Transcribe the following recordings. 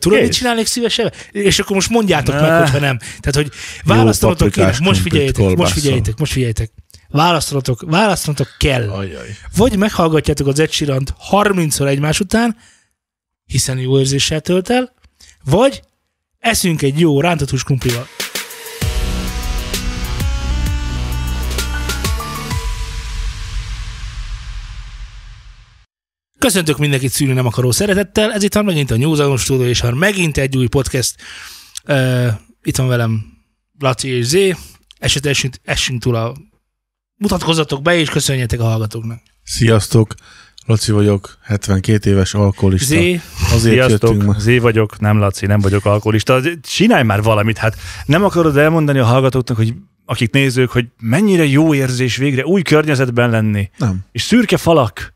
Tudod, Kész. mit csinálnék szívesen? És akkor most mondjátok Ne. meg, hogyha nem. Tehát, hogy választanotok kéne. paprikás Most figyeljétek, most figyeljétek, most figyeljétek. Választanotok, választanotok kell. Ajaj. Vagy meghallgatjátok az Ed Sheerant 30-szor egymás után, hiszen jó érzéssel tölt el, vagy eszünk egy jó rántott hús krumplival. Köszöntök mindenkit szülni nem akaró szeretettel, ez itt van megint a Nyúzalom Stúdió, és ha megint egy új podcast. Uh, itt van velem Laci és Zé, eset essünk, essünk túl a mutatkozzatok be, és köszönjetek a hallgatóknak. Sziasztok, Laci vagyok, 72 éves alkoholista. Zé, Azért Sziasztok, ma. Zé vagyok, nem Laci, nem vagyok alkoholista. Csinálj már valamit, hát nem akarod elmondani a hallgatóknak, hogy akik nézők, hogy mennyire jó érzés végre új környezetben lenni, Nem. és szürke falak,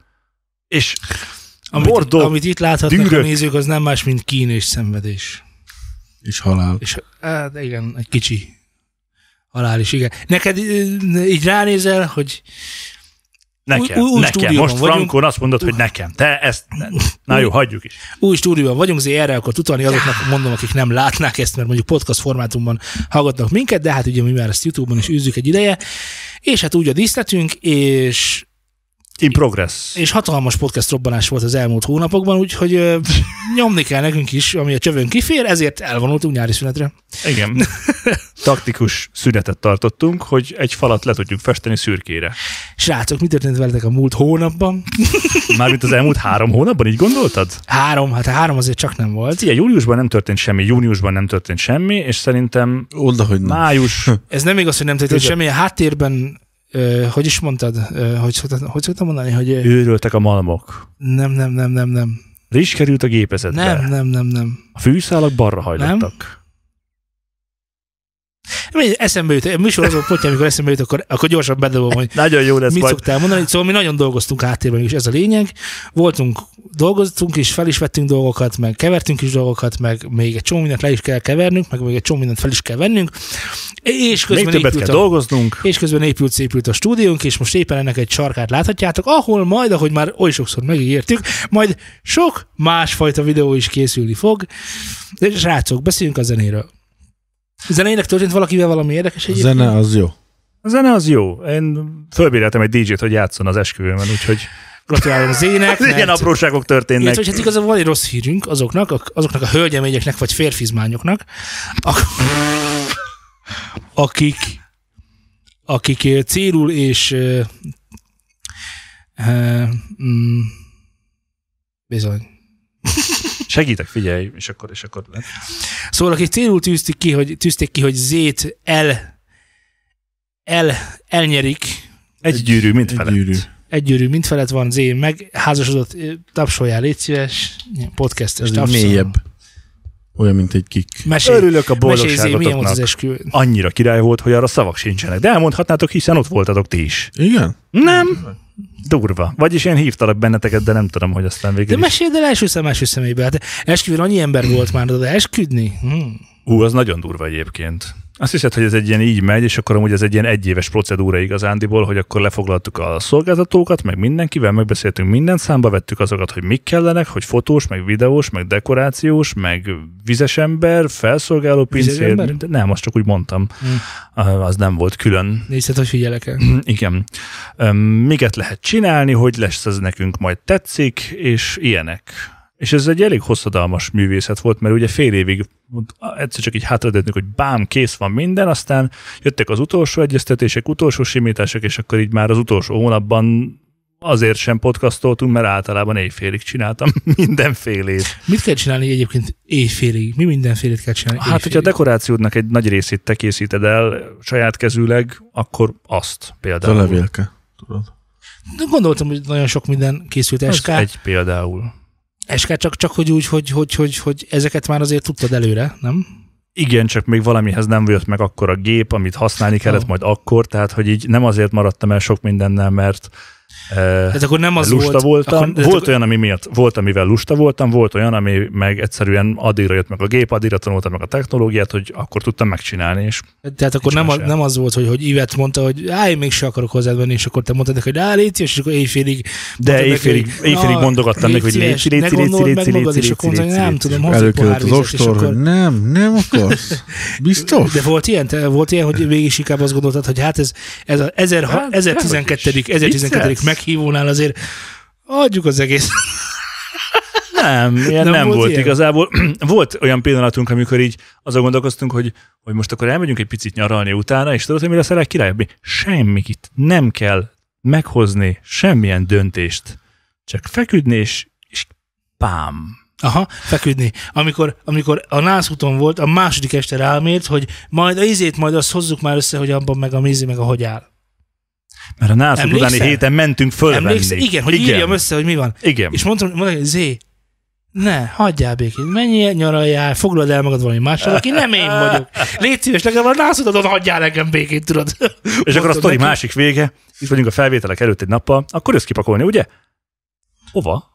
és amit, Bordó, amit itt láthatnak dűrök. a nézők, az nem más, mint kín és szenvedés. És halál. És hát igen, egy kicsi halál is, igen. Neked így ránézel, hogy nekem, Új- új nekem. Most vagyunk. Frankon azt mondod, hogy nekem. Te ezt, na jó, hagyjuk is. új stúdióban vagyunk, azért erre akkor utalni azoknak, mondom, akik nem látnák ezt, mert mondjuk podcast formátumban hallgatnak minket, de hát ugye mi már ezt YouTube-on is űzzük egy ideje, és hát úgy a díszletünk, és In progress. és hatalmas podcast robbanás volt az elmúlt hónapokban, úgyhogy ö, nyomni kell nekünk is, ami a csövön kifér, ezért elvonultunk nyári szünetre. Igen. Taktikus szünetet tartottunk, hogy egy falat le tudjuk festeni szürkére. Srácok, mi történt veletek a múlt hónapban? Mármint az elmúlt három hónapban, így gondoltad? Három, hát három azért csak nem volt. Ugye, júliusban nem történt semmi, júniusban nem történt semmi, és szerintem Oda, hogy nem. május, Ez nem igaz, hogy nem történt semmi. A háttérben, ö, hogy is mondtad, ö, hogy, szoktad, hogy szoktam mondani, hogy őröltek a malmok. nem, nem, nem, nem, nem, Rizs került a gépezetbe. nem, nem, nem, nem. A fűszálak balra hajlottak. Mi Eszembe jut, a műsor azon pontja, amikor eszembe jut, akkor, akkor gyorsan bedobom, hogy Nagyon jó lesz mit majd. szoktál mondani. Szóval mi nagyon dolgoztunk háttérben, és ez a lényeg. Voltunk, dolgoztunk is, fel is vettünk dolgokat, meg kevertünk is dolgokat, meg még egy csomó mindent le is kell kevernünk, meg még egy csomó mindent fel is kell vennünk. És Még közben többet épült kell a, dolgoznunk. és közben épült, szépült a stúdiónk, és most éppen ennek egy sarkát láthatjátok, ahol majd, ahogy már oly sokszor megígértük, majd sok másfajta videó is készülni fog. De srácok, beszéljünk a zenéről. Zenének történt valakivel valami érdekes A egyébként? zene az jó. A zene az jó. Én fölbéreltem egy DJ-t, hogy játszon az esküvőmön, úgyhogy Gratulálok Zének, ilyen mert... apróságok történnek. Illetve, hogy hát igazából van egy rossz hírünk azoknak, ak- azoknak a hölgyeményeknek, vagy férfizmányoknak, ak- akik, akik célul és ö, ö, mm, bizony. Segítek, figyelj, és akkor, és akkor Szóval akik célul tűzték ki, hogy, tűzték ki, hogy zét el, el, elnyerik, egy gyűrű, mint Egy felett. gyűrű. egy gyűrű mint felett van, Zé meg házasodott, tapsoljál, légy szíves, podcastes, Ez egy mélyebb. Olyan, mint egy kik. Mesélj, Örülök a volt az boldogságotoknak. esküvő? Annyira király volt, hogy arra szavak sincsenek. De elmondhatnátok, hiszen ott voltatok ti is. Igen? Nem? Durva. Vagyis én hívtalak benneteket, de nem tudom, hogy aztán De végül is. meséld el első szem első személybe. Hát esküvőn annyi ember volt már, de esküdni? Hmm. Hú, az nagyon durva egyébként. Azt hiszed, hogy ez egy ilyen így megy, és akkor amúgy ez egy ilyen egyéves procedúra igazándiból, hogy akkor lefoglaltuk a szolgáltatókat, meg mindenkivel, megbeszéltünk mindent, számba vettük azokat, hogy mik kellenek, hogy fotós, meg videós, meg dekorációs, meg vizes ember, felszolgáló pincér. Nem, azt csak úgy mondtam. Hmm. Az nem volt külön. Nézd, hogy figyelek el. Igen. Öm, Miket lehet csinálni, hogy lesz ez nekünk majd tetszik, és ilyenek. És ez egy elég hosszadalmas művészet volt, mert ugye fél évig egyszer csak így hátradőttünk, hogy bám, kész van minden, aztán jöttek az utolsó egyeztetések, utolsó simítások, és akkor így már az utolsó hónapban azért sem podcastoltunk, mert általában éjfélig csináltam mindenfélét. Mit kell csinálni egyébként éjfélig? Mi mindenfélét kell csinálni Hát, hogyha a éjfélig? dekorációdnak egy nagy részét te készíted el saját kezűleg, akkor azt Ez a például. levélke. Tudod? De Gondoltam, hogy nagyon sok minden készült Az SK. egy például. SK csak, csak hogy úgy, hogy, hogy, hogy, hogy ezeket már azért tudtad előre, nem? Igen, csak még valamihez nem jött meg akkor a gép, amit használni kellett Ó. majd akkor, tehát hogy így nem azért maradtam el sok mindennel, mert Tehát akkor nem az lusta volt... voltam. Akkor, volt akkor, olyan, ami miatt, volt, amivel lusta voltam, volt olyan, ami meg egyszerűen addigra jött meg a gép, addigra tanultam meg a technológiát, hogy akkor tudtam megcsinálni, és tehát akkor nem, a, nem az volt, hogy, hogy Ivet mondta, hogy á, én még se akarok hozzád menni, és akkor te mondtad neki, hogy á, légy és akkor éjfélig de mondtad neki, éjfélig, hogy, éjfélig na, mondogattam neki, hogy légy, légy, légy, légy, meg légy, légy, légy, nem légy, tudom, légy. hozzá az ostor, hogy nem, nem akarsz. Biztos? De volt ilyen, volt ilyen, hogy végig inkább azt gondoltad, hogy hát ez, ez a 1000, Hát, 1012. dehogy is. 1012. Meghívónál azért adjuk az egész. Nem, ilyen Nem nem, volt volt, ilyen? igazából. volt olyan pillanatunk, amikor így azon gondolkoztunk, hogy, hogy most akkor elmegyünk egy picit nyaralni utána, és tudod, hogy mi lesz a legkirályabb? Semmit nem kell meghozni, semmilyen döntést. Csak feküdni, és, és pám. Aha, feküdni. Amikor, amikor a nászúton volt, a második este rámért, hogy majd a izét, majd azt hozzuk már össze, hogy abban meg a mézi, meg a hogy áll. Mert a Emlékszel? utáni héten mentünk fölvenni. Emlékszel? Igen, hogy Igen. írjam össze, hogy mi van. Igen. És mondtam, mondtam hogy Zé, ne, hagyjál békén, menjél, nyaraljál, foglald el magad valami mással, aki nem én vagyok. Légy szíves, legalább a nászudodon hagyjál engem békén, tudod. És akkor a Mondtam sztori neki. másik vége, itt vagyunk a felvételek előtt egy nappal, akkor össz kipakolni, ugye? Hova?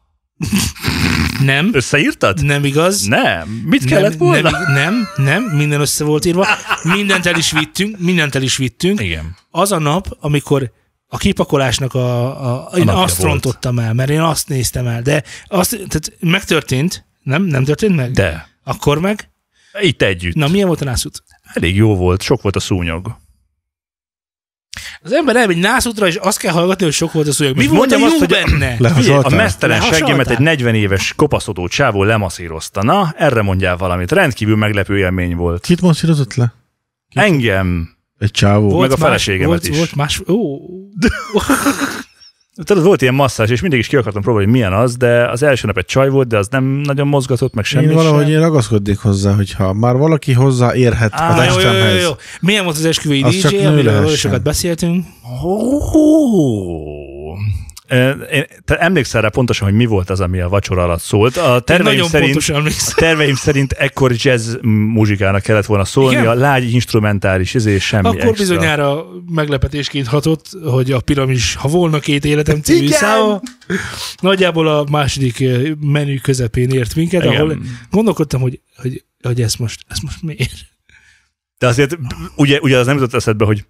Nem, Összeírtad? nem igaz. Nem. Mit kellett nem, volna? nem, nem, nem, minden össze volt írva. Mindent el is vittünk, mindent el is vittünk. Igen. Az a nap, amikor a kipakolásnak a, a én napja azt volt. rontottam el, mert én azt néztem el, de azt, tehát megtörtént, nem? Nem történt meg? De. Akkor meg? Itt együtt. Na, milyen volt a nászút? Elég jó volt, sok volt a szúnyog. Az ember elmegy nászútra, és azt kell hallgatni, hogy sok volt a szúnyog. Mi Most volt a jó azt, hogy- benne? Figyelj, a mesztelen seggemet egy 40 éves kopaszodó csávó lemaszírozta. Na, erre mondjál valamit. Rendkívül meglepő élmény volt. Kit masszírozott le? Engem. Egy csávó. meg a feleségemet volt, is. Volt más, ó, Tudod, volt ilyen masszázs, és mindig is ki akartam próbálni, hogy milyen az, de az első nap egy csaj volt, de az nem nagyon mozgatott, meg semmi Én valahogy sem. én ragaszkodnék hozzá, hogyha már valaki hozzá érhet Á, a Na, jó, jó, jó, testemhez. jó. Milyen volt az esküvői Az csak DJ, amiről sokat beszéltünk? Oh. Én, te emlékszel rá pontosan, hogy mi volt az, ami a vacsora alatt szólt. A terveim szerint. A terveim szerint ekkor jazz muzsikának kellett volna szólni, Igen? a lágy instrumentális, ezért semmi Akkor extra. bizonyára meglepetésként hatott, hogy a piramis, ha volna két életem című száma, nagyjából a második menü közepén ért minket, Igen. ahol gondolkodtam, hogy, hogy, hogy ezt most, ezt most miért? De azért ugye, ugye az nem jutott eszedbe, hogy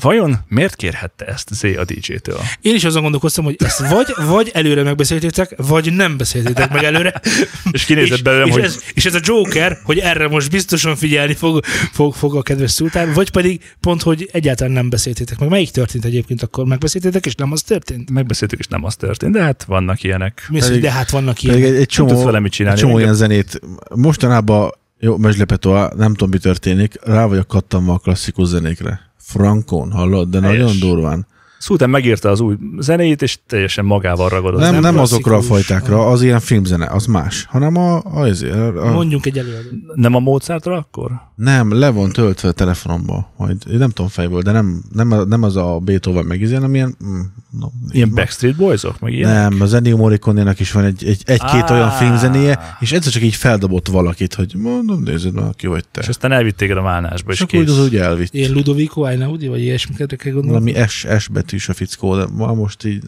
vajon miért kérhette ezt Z a DJ-től? Én is azon gondolkoztam, hogy ezt vagy, vagy előre megbeszéltétek, vagy nem beszéltétek meg előre. És kinézett belőlem, és, hogy ez, és ez a Joker, hogy erre most biztosan figyelni fog, fog, fog a kedves szultán, vagy pedig pont, hogy egyáltalán nem beszéltétek meg. Melyik történt egyébként akkor? Megbeszéltétek, és nem az történt? megbeszéltük, és nem az történt, de hát vannak ilyenek. Mi az, hogy Pedig- de hát vannak Pedig ilyen. egy, egy csomó, vele mit egy csinálni. csomó Engem- ilyen zenét. Mostanában, jó, meslepetó, nem tudom, mi történik, rá vagyok kattanva a klasszikus zenékre. Frankon, hallod? De Helyes. nagyon durván. Szultán megírta az új zenéjét, és teljesen magával ragadott. Nem, nem nem, azokra a fajtákra, az ilyen filmzene, az más, hanem a, a, a, a Mondjunk egy előadót. nem a Mozartra akkor? nem, le van töltve a telefonomba, majd én nem tudom fejből, de nem, nem, nem az a Beethoven meg izé, hanem ilyen, mm, no, Ilyen Backstreet Boysok, meg ilyen? Nem, az Ennio Morricone-nek is van egy, egy, egy-két Á. olyan filmzenéje, és egyszer csak így feldobott valakit, hogy mondom, nézd már, ki vagy te. És aztán elvitt téged a válnásba, és És akkor úgy kész. az úgy elvitt. Ilyen Ludovico Einaudi, vagy ilyesmiket kell gondolni. Valami S, S betűs a fickó, de ma most így,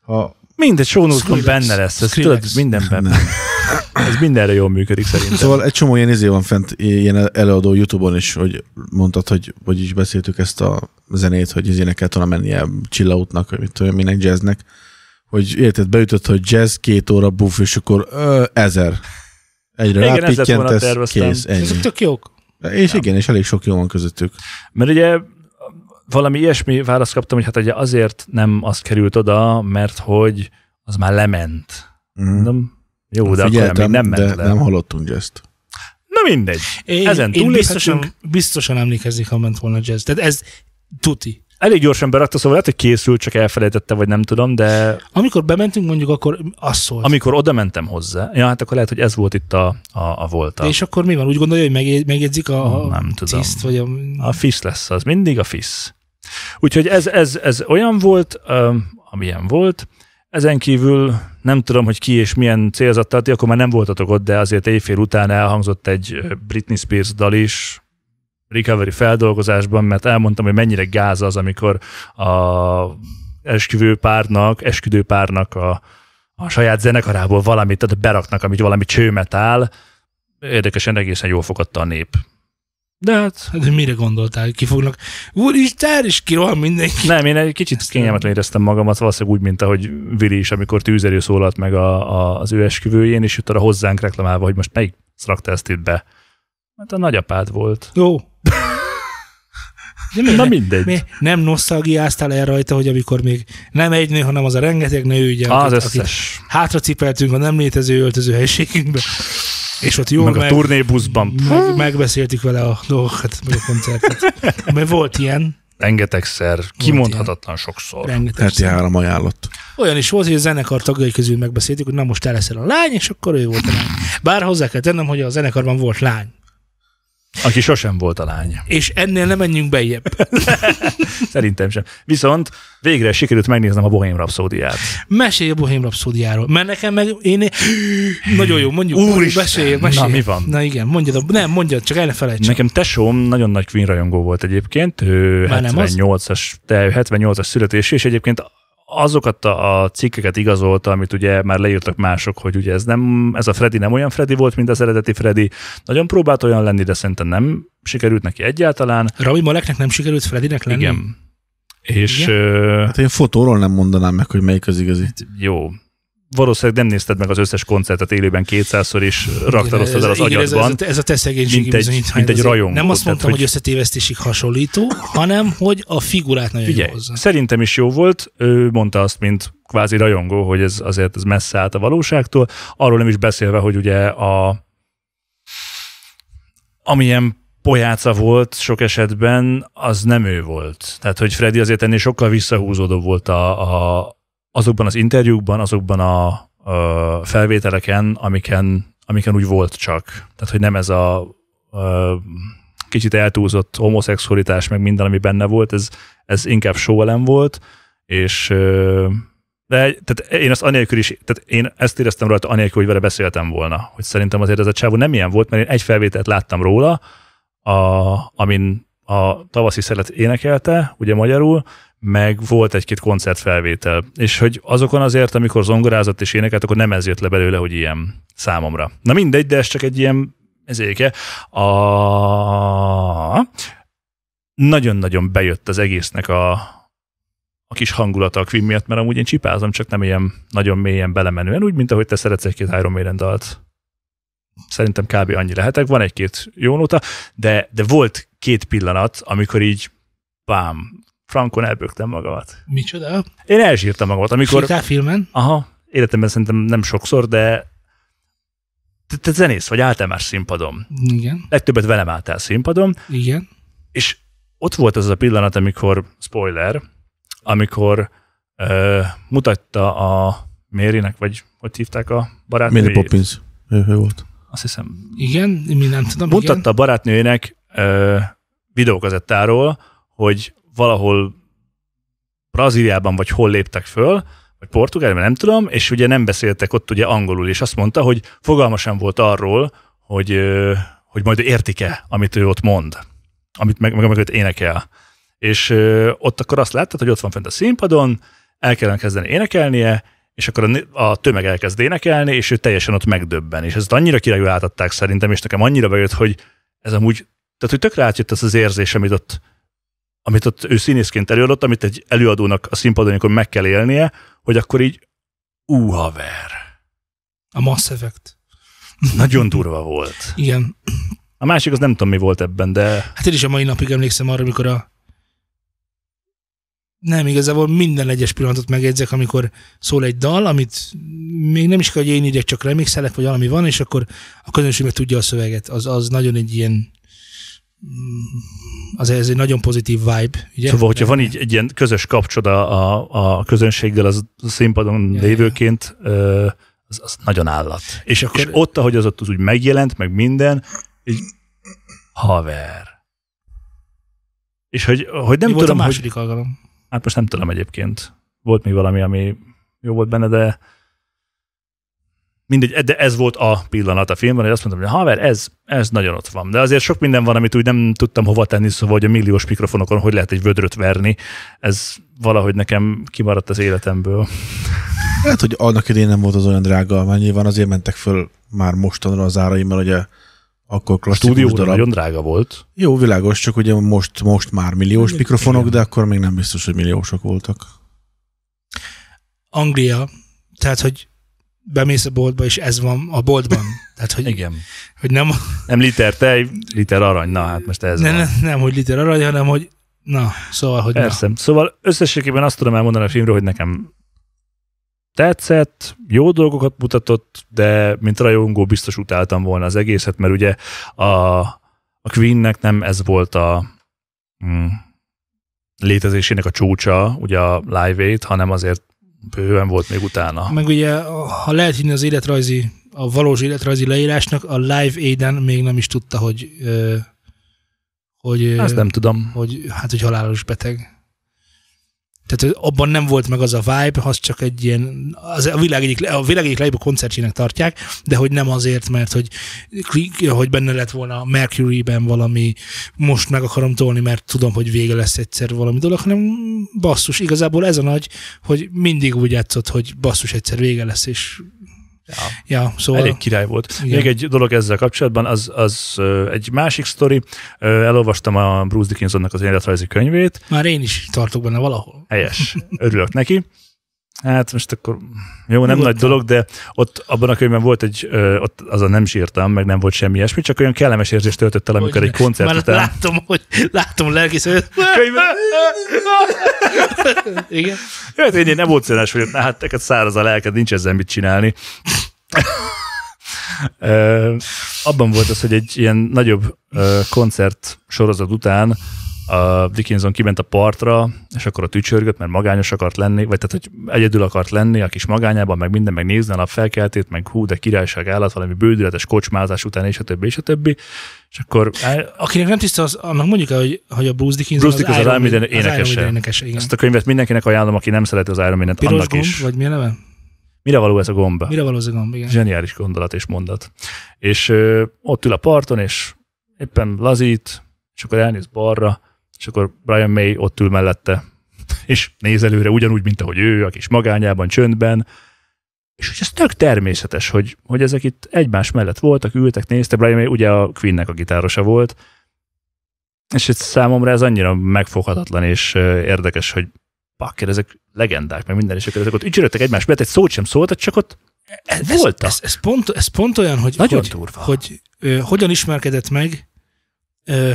ha Mindegy, Skrillex. benne lesz. Ez Skrillex. tudod, mindenben. Ez mindenre jól működik szerintem. Szóval egy csomó ilyen izé van fent, ilyen előadó Youtube-on is, hogy mondtad, hogy hogy is beszéltük ezt a zenét, hogy izének kellett volna mennie chillautnak, vagy mit tudom, minek jazznek, hogy érted, beütött, hogy jazz, két óra buff, és akkor ö, ezer. Egyre Igen, rápittyentesz, kész, Ezek ennyi. tök jók. És igen, és elég sok jó van közöttük. Mert ugye valami ilyesmi választ kaptam, hogy hát ugye azért nem az került oda, mert hogy az már lement. Mm. Mondom, jó, de akkor még nem ment de le. nem hallottunk jazzt. Na mindegy. Én, Ezen én biztosan, biztosan emlékezik, ha ment volna jazz. Tehát ez tuti. Elég gyorsan berakta, szóval lehet, hogy készült, csak elfelejtette, vagy nem tudom, de Amikor bementünk, mondjuk akkor az szólt. amikor oda mentem hozzá, ja, hát akkor lehet, hogy ez volt itt a, a, a volta. És akkor mi van? Úgy gondolja, hogy megjegy- megjegyzik a, a Nem tudom. tiszt, vagy a... A FIS lesz az, mindig a FIS. Úgyhogy ez, ez, ez olyan volt, amilyen volt. Ezen kívül nem tudom, hogy ki és milyen célzattal, ti akkor már nem voltatok ott, de azért éjfél után elhangzott egy Britney Spears dal is, Recovery feldolgozásban, mert elmondtam, hogy mennyire gáz az, amikor a esküvő párnak, esküdő párnak a, a saját zenekarából valamit, tehát beraknak, amit valami csőmetál. Érdekesen egészen jól fogadta a nép. De hát De mire gondoltál, hogy ki fognak? Úristen, és kirohan mindenki. nem, én egy kicsit kényelmetlen éreztem magamat, valószínűleg úgy, mint ahogy Vili is, amikor tűzerő szólalt meg a, a, az ő esküvőjén, és arra hozzánk reklamálva, hogy most melyik rakta ezt itt be. Hát a nagyapád volt. Jó. De miért Na mindegy. Mi nem nosztalgiáztál el rajta, hogy amikor még nem egy nő, hanem az a rengeteg nő, ugye, Az akit, akit összes. hátra cipeltünk a nem létező öltöző helységünkbe, és ott jól Meg a meg, turnébuszban. meg, megbeszéltük vele a dolgokat, meg a koncertet. Mert volt ilyen, Rengetegszer, kimondhatatlan sokszor. rengeteg. Heti három ajánlott. Olyan is volt, hogy a zenekar tagjai közül megbeszéltük, hogy na most te leszel a lány, és akkor ő volt a lány. Bár hozzá kell tennem, hogy a zenekarban volt lány. Aki sosem volt a lány. És ennél nem menjünk bejebb. Szerintem sem. Viszont végre sikerült megnéznem a Bohém Rhapsódiát. Mesélj a Bohém Rhapsódiáról. Mert nekem meg én... Nagyon jó, mondjuk. Úristen! Beszélj, mesélj. Na, mi van? Na igen, mondjad. A... Nem, mondjad, csak el ne felejtsd. Nekem tesóm nagyon nagy Queen rajongó volt egyébként, ő Már nem az? 78-as, de ő 78-as születésű, és egyébként azokat a, cikkeket igazolta, amit ugye már leírtak mások, hogy ugye ez, nem, ez a Freddy nem olyan Freddy volt, mint az eredeti Freddy. Nagyon próbált olyan lenni, de szerintem nem sikerült neki egyáltalán. Rami Maleknek nem sikerült Fredinek lenni? Igen. És Igen? ö, Hát én fotóról nem mondanám meg, hogy melyik az igazi. jó, valószínűleg nem nézted meg az összes koncertet élőben 200-szor, és raktaroztad el az igen, ez, agyadban. ez, ez, a te szegénységi mint egy- mint egy rajongó, Nem azt tehát, mondtam, hogy, hogy- összetévesztésig hasonlító, hanem hogy a figurát nagyon Figyelj, jó hozzá. szerintem is jó volt, ő mondta azt, mint kvázi rajongó, hogy ez azért ez messze állt a valóságtól, arról nem is beszélve, hogy ugye a amilyen pojáca volt sok esetben, az nem ő volt. Tehát, hogy Freddy azért ennél sokkal visszahúzódóbb volt a, a, azokban az interjúkban, azokban a, a felvételeken, amiken, amiken úgy volt csak. Tehát, hogy nem ez a, a kicsit eltúlzott homoszexualitás, meg minden, ami benne volt, ez, ez inkább show volt, és de tehát én azt anélkül is, tehát én ezt éreztem rajta anélkül, hogy vele beszéltem volna, hogy szerintem azért ez a csávó nem ilyen volt, mert én egy felvételt láttam róla, a, amin a tavaszi szelet énekelte, ugye magyarul, meg volt egy-két koncertfelvétel. És hogy azokon azért, amikor zongorázott és énekelt, akkor nem ez jött le belőle, hogy ilyen számomra. Na mindegy, de ez csak egy ilyen ezéke. A... Nagyon-nagyon bejött az egésznek a, a kis hangulata a Queen miatt, mert amúgy én csipázom, csak nem ilyen nagyon mélyen belemenően, úgy, mint ahogy te szeretsz egy-két Iron Maiden dalt. Szerintem kb. annyi lehetek. Van egy-két jó nóta, de, de volt két pillanat, amikor így bám, frankon elbögtem magamat. Micsoda? Én elsírtam magamat, amikor... Sírtál filmen? Aha, életemben szerintem nem sokszor, de te, te zenész vagy, álltál már színpadon. Igen. Legtöbbet velem álltál színpadon, Igen. és ott volt az a pillanat, amikor, spoiler, amikor ö, mutatta a Mérinek, vagy hogy hívták a Mary barátnőjét? Poppins. Ő, ő volt. Azt hiszem, Igen, mi nem tudom. mutatta igen. a barátnőjének ö, videókazettáról, hogy valahol Brazíliában vagy hol léptek föl, vagy Portugálban, nem tudom, és ugye nem beszéltek ott ugye angolul, és azt mondta, hogy fogalma sem volt arról, hogy, ö, hogy majd értik-e, amit ő ott mond, amit meg, meg amit énekel. És ö, ott akkor azt láttad, hogy ott van fent a színpadon, el kellene kezdeni énekelnie, és akkor a, a tömeg elkezd énekelni, és ő teljesen ott megdöbben. És ezt annyira királyul átadták szerintem, és nekem annyira bejött, hogy ez amúgy, hogy tökre átjött az az érzés, amit ott, amit ott ő színészként előadott, amit egy előadónak a színpadon, amikor meg kell élnie, hogy akkor így, ú, haver, A Mass Effect. nagyon durva volt. Igen. A másik az nem tudom, mi volt ebben, de Hát én is a mai napig emlékszem arra, amikor a nem, igazából minden egyes pillanatot megjegyzek, amikor szól egy dal, amit még nem is kell, hogy én írjak, csak remixelek, vagy valami van, és akkor a közönség meg tudja a szöveget. Az, az nagyon egy ilyen mm, az ez egy nagyon pozitív vibe. Ugye? Szóval, hogyha van így egy ilyen közös kapcsolat a, a közönséggel az a színpadon Ja, lévőként, az, az nagyon állat. És, akkor, és ott, ahogy az ott az úgy megjelent, meg minden, így haver. És hogy, hogy nem Mi volt a tudom, hogy, második alkalom? hát most nem tudom egyébként. Volt még valami, ami jó volt benne, de mindegy, de ez volt a pillanat a filmben, hogy azt mondtam, hogy haver, ez, ez nagyon ott van. De azért sok minden van, amit úgy nem tudtam hova tenni, szóval, hogy a milliós mikrofonokon hogy lehet egy vödröt verni, ez valahogy nekem kimaradt az életemből. Hát, hogy annak idején nem volt az olyan drága, mert nyilván azért mentek föl már mostanra az árai, mert ugye akkor klasszikus Stúdióra darab. nagyon drága volt. Jó, világos, csak ugye most, most már milliós mikrofonok, de akkor még nem biztos, hogy milliósok voltak. Anglia, tehát, hogy bemész a boltba, és ez van a boltban. Tehát, hogy, Igen. hogy nem, Nem liter tej, liter arany, na hát most ez nem, van. nem, nem, hogy liter arany, hanem, hogy na, szóval, hogy Persze. Szóval összességében azt tudom elmondani a filmről, hogy nekem tetszett, jó dolgokat mutatott, de mint rajongó biztos utáltam volna az egészet, mert ugye a, a Queennek nem ez volt a mm, létezésének a csúcsa, ugye a Live Aid, hanem azért bőven volt még utána. na. Meg ugye, ha lehet hinni az életrajzi, a valós életrajzi leírásnak, a Live Aiden még nem is tudta, hogy, hogy, Ezt nem tudom. hogy hát, hogy halálos beteg. Tehát abban nem volt meg az a vibe, az csak egy ilyen, az a világ egyik, a világ egyik legjobb koncertjének tartják, de hogy nem azért, mert hogy, hogy benne lett volna a Mercury-ben valami, most meg akarom tolni, mert tudom, hogy vége lesz egyszer valami dolog, hanem basszus, igazából ez a nagy, hogy mindig úgy játszott, hogy basszus egyszer vége lesz, és Ja. ja, szóval Elég király volt. Igen. Még egy dolog ezzel kapcsolatban, az, az egy másik sztori. Elolvastam a Bruce Dickinsonnak az életrajzi könyvét, már én is tartok benne valahol. Helyes. Örülök neki. Hát most akkor jó, nem Nyugodtan. nagy dolog, de ott abban a könyvben volt egy, ö, ott azon nem sírtam, meg nem volt semmi ilyesmi, csak olyan kellemes érzést töltött el, amikor Hogy egy koncert Már után... látom, hogy látom lelkész, hogy igen. Jöhet, én nem emocionális vagyok, hát neked száraz a lelked, nincs ezzel mit csinálni. Ö, abban volt az, hogy egy ilyen nagyobb ö, koncert sorozat után a Dickinson kiment a partra, és akkor a tücsörgött, mert magányos akart lenni, vagy tehát, hogy egyedül akart lenni, a kis magányában, meg minden, meg nézni a nap felkeltét, meg hú, de királyság állat, valami bődületes kocsmázás után, és a többi, és a többi. És akkor Akinek nem tiszta, az, annak mondjuk hogy, hogy a Bruce Dickinson Bruce Dickinson az Iron Maiden az Iron énekese. Énekese igen. ezt a könyvet mindenkinek ajánlom, aki nem szereti az Iron Man-et, Piros annak gomb, is. vagy mi neve? Mire való ez a gomba? Mire való az a gomb, igen. Zseniális gondolat és mondat. És ö, ott ül a parton, és éppen lazít, és akkor elnéz balra, és akkor Brian May ott ül mellette, és néz előre ugyanúgy, mint ahogy ő, a kis magányában, csöndben, és hogy ez tök természetes, hogy, hogy ezek itt egymás mellett voltak, ültek, néztek, Brian May ugye a Queennek a gitárosa volt, és ez számomra ez annyira megfoghatatlan és érdekes, hogy bakker, ezek legendák, meg minden, és akkor ezek ott ücsörögtek egymás mellett, egy szót sem szóltak, csak ott ez, voltak. Ez, ez, pont, ez pont olyan, hogy, Nagyon hogy, durva. hogy ö, hogyan ismerkedett meg ö,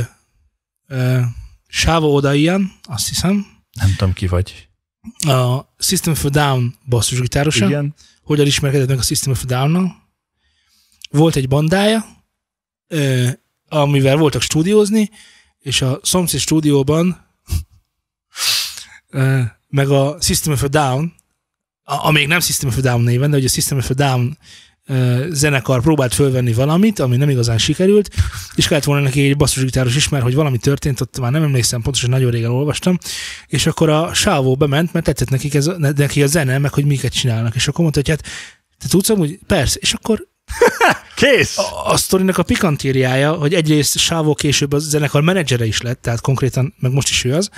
ö, Sáva Oda ilyen, azt hiszem, Nem tudom ki vagy. a System of a Down basszusgitárosa, Igen. hogyan ismerkedett meg a System of a Down-nal. Volt egy bandája, amivel voltak stúdiózni, és a szomszéd stúdióban meg a System of a Down, a, a még nem System of a Down néven, de hogy a System of a Down zenekar próbált fölvenni valamit, ami nem igazán sikerült, és kellett volna neki egy basszusgitáros is, mert hogy valami történt, ott már nem emlékszem pontosan, nagyon régen olvastam, és akkor a sávó bement, mert tetszett nekik ez, neki a zene, meg hogy miket csinálnak, és akkor mondta, hogy hát te tudsz amúgy? Persze, és akkor Kész! a, a sztorinak a pikantériája, hogy egyrészt Sávó később a zenekar menedzsere is lett, tehát konkrétan, meg most is ő az.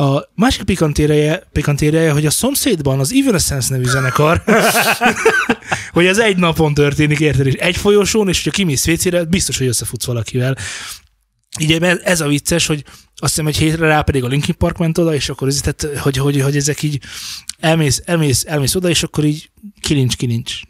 A másik pikantériája, pikantériája hogy a szomszédban az Evanescence nevű zenekar, hogy ez egy napon történik, érted, és egy folyosón, és hogyha kimész vécére, biztos, hogy összefutsz valakivel. Így ez a vicces, hogy azt hiszem, egy hétre rá pedig a Linkin Park ment oda, és akkor ez, tehát, hogy, hogy, hogy ezek így elmész, elmész, elmész oda, és akkor így kilincs, kilincs.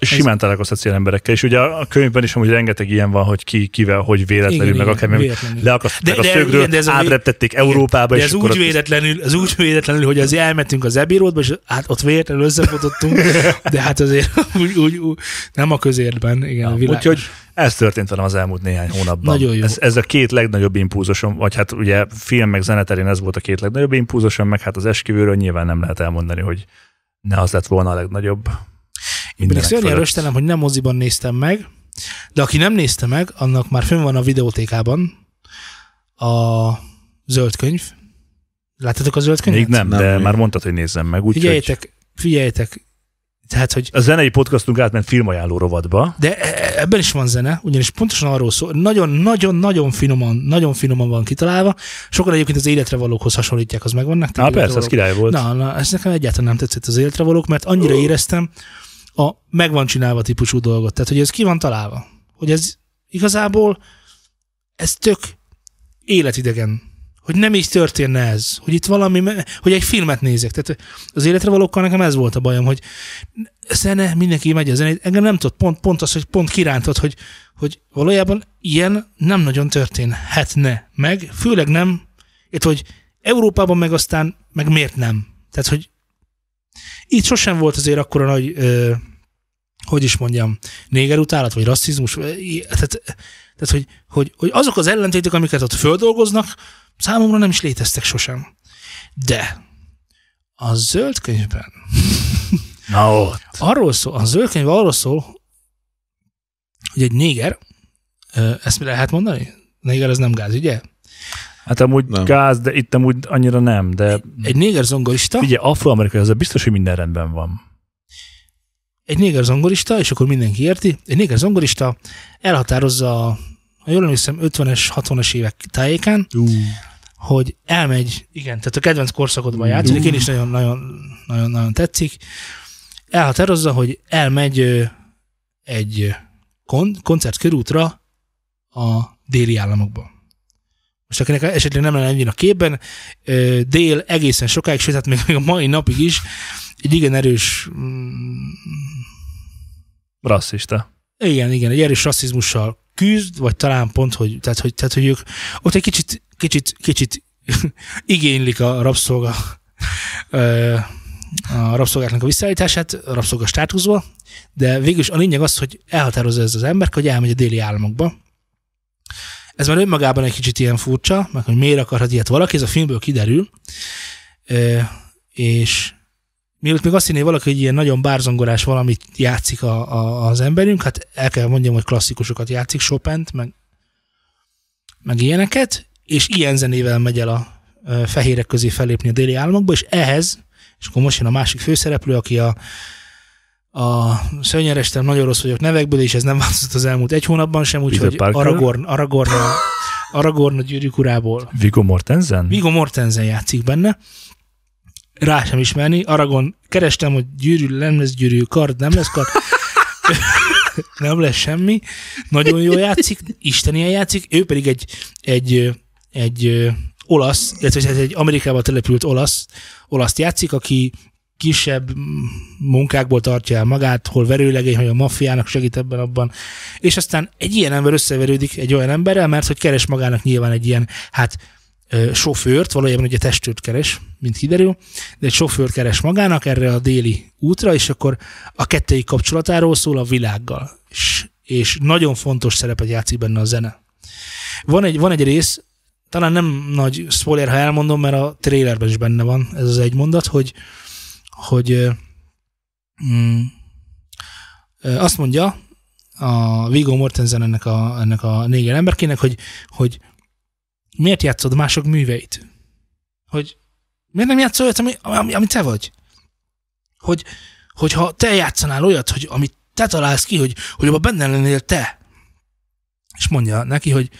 És Ez- simán találkozhatsz ilyen emberekkel. És ugye a könyvben is amúgy rengeteg ilyen van, hogy ki, kivel, hogy véletlenül, Igen, meg igen, akár leakasztották a szögről, igen, de ez vé- átreptették Európába, De és ez akkor úgy véletlenül, ez úgy véletlenül, hogy azért elmentünk az Ebiródba, és hát ott véletlenül összefotottunk, de hát azért úgy, úgy, úgy nem a közértben, igen. Ja, úgyhogy ez történt velem az elmúlt néhány hónapban. Nagyon jó. Ez, ez a két legnagyobb impulzusom, vagy hát ugye film meg zeneterén ez volt a két legnagyobb impulzusom, meg hát az esküvőről nyilván nem lehet elmondani, hogy ne az lett volna a legnagyobb. Pedig mindenek szörnyen fölött. röstelem, hogy nem moziban néztem meg, de aki nem nézte meg, annak már fönn van a videótékában a zöld könyv. Láttatok a zöld könyvet? Még nem, Nem, de még. már mondtad, hogy nézzem meg. Úgyhogy Figyeljetek, figyeljetek, Tehát, hogy A zenei podcastunk átment filmajánló rovatba. de e- ebben is van zene, ugyanis pontosan arról szól, nagyon-nagyon-nagyon finoman, nagyon finoman van kitalálva. Sokan egyébként az életre valókhoz hasonlítják, az megvan nektek? Életre persze, az valók? király volt. Na, na, ez nekem egyáltalán nem tetszett az életre valók, mert annyira éreztem a megvan csinálva típusú dolgot. Tehát, hogy ez ki van találva. Hogy ez igazából, ez tök életidegen. Hogy nem így történne ez. Hogy itt valami, hogy egy filmet nézek. Tehát az életre valókkal nekem ez volt a bajom, hogy zene, mindenki megy a zenét. Engem nem tudott, pont, pont az, hogy pont kirántott, hogy, hogy valójában ilyen nem nagyon történhetne meg, főleg nem, itt, hogy Európában meg aztán, meg miért nem. Tehát, hogy itt sosem volt azért akkora nagy, ö, hogy is mondjam, vagy rasszizmus, vagy i- tehát, tehát hogy, hogy, hogy azok az ellentétek, amiket ott földolgoznak, számomra nem is léteztek sosem. De a zöld könyvben Na ott. arról szól, a zöld könyv arról szól, hogy egy néger, ezt mi lehet mondani? Néger az nem gáz, ugye? Hát amúgy Nem. gáz, de itt amúgy annyira nem, de Egy néger zongorista, ugye afroamerikai, az biztos, hogy minden rendben van. egy néger zongorista, és akkor mindenki érti, egy néger zongorista elhatározza, a- ha jól emlékszem, 50-es, 60-as évek tájékán, hogy elmegy, igen, tehát a kedvenc korszakodban játszik, én is nagyon, nagyon, nagyon, nagyon tetszik, elhatározza, hogy elmegy egy kon- koncertkörútra a déli államokba. Most akinek esetleg nem lenne ennyire a képben, dél egészen sokáig, sőt, hát még, még a mai napig is egy igen erős mm, Rasszista. igen, igen, egy erős rasszizmussal küzd, vagy talán pont, hogy, tehát, hogy, tehát, hogy ők ott egy kicsit, kicsit, kicsit igénylik a rabszolga a rabszolgáknak a visszaállítását, a rabszolga státuszba, de végül is a lényeg az, hogy elhatározza ez az ember, hogy elmegy a déli államokba. Ez már önmagában egy kicsit ilyen furcsa, meg hogy miért akarhat ilyet valaki, ez a filmből kiderül, és mielőtt még azt hinné valaki, hogy ilyen nagyon bárzongorás valamit játszik a, a, az emberünk, hát el kell mondjam, hogy klasszikusokat játszik, Chopin-t, meg, meg ilyeneket, és ilyen zenével megy el a fehérek közé fellépni a déli államokba, és ehhez, és akkor most jön a másik főszereplő, aki a, a szörnyerestem, nagyon rossz vagyok nevekből, és ez nem változott az elmúlt egy hónapban sem, úgyhogy? Aragorn, Aragorn, a, Aragorn a gyűrűk urából Viggo Mortensen? Viggo Mortensen játszik benne. Rá sem ismerni. Aragon kerestem, hogy gyűrű, nem lesz gyűrű, kard, nem lesz kard. nem lesz semmi. Nagyon jól játszik, istenien játszik. Ő pedig egy, egy, egy, olasz, illetve egy Amerikában települt olasz, olaszt játszik, aki kisebb munkákból tartja el magát, hol verőlegény, hogy a maffiának segít ebben abban. És aztán egy ilyen ember összeverődik egy olyan emberrel, mert hogy keres magának nyilván egy ilyen, hát sofőrt, valójában ugye testőrt keres, mint kiderül, de egy sofőrt keres magának erre a déli útra, és akkor a kettői kapcsolatáról szól a világgal. És, és nagyon fontos szerepet játszik benne a zene. Van egy, van egy rész, talán nem nagy spoiler, ha elmondom, mert a trailerben is benne van ez az egy mondat, hogy, hogy mm, azt mondja a Viggo Mortensen ennek a, ennek a néger emberkének, hogy, hogy miért játszod mások műveit? Hogy miért nem játszol olyat, ami, ami, ami te vagy? Hogy, hogyha te játszanál olyat, hogy amit te találsz ki, hogy, hogy abban benne lennél te. És mondja neki, hogy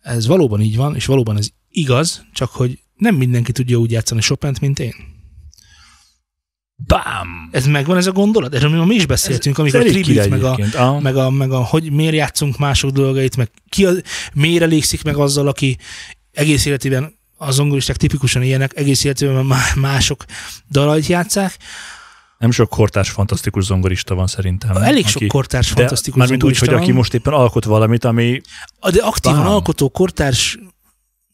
ez valóban így van, és valóban ez igaz, csak hogy nem mindenki tudja úgy játszani Chopin-t, mint én. Bám! Ez megvan ez a gondolat? Erről mi- mi is beszéltünk, amikor a tribute, meg a. Ah. meg a, meg a, hogy miért játszunk mások dolgait, meg ki az, miért elégszik meg azzal, aki egész életében a zongoristák tipikusan ilyenek, egész életében má- mások dalait játszák. Nem sok kortárs fantasztikus zongorista van szerintem. Elég sok kortárs de fantasztikus Mármint úgy, hogy zongorista aki van. most éppen alkot valamit, ami De aktívan Bám. alkotó kortárs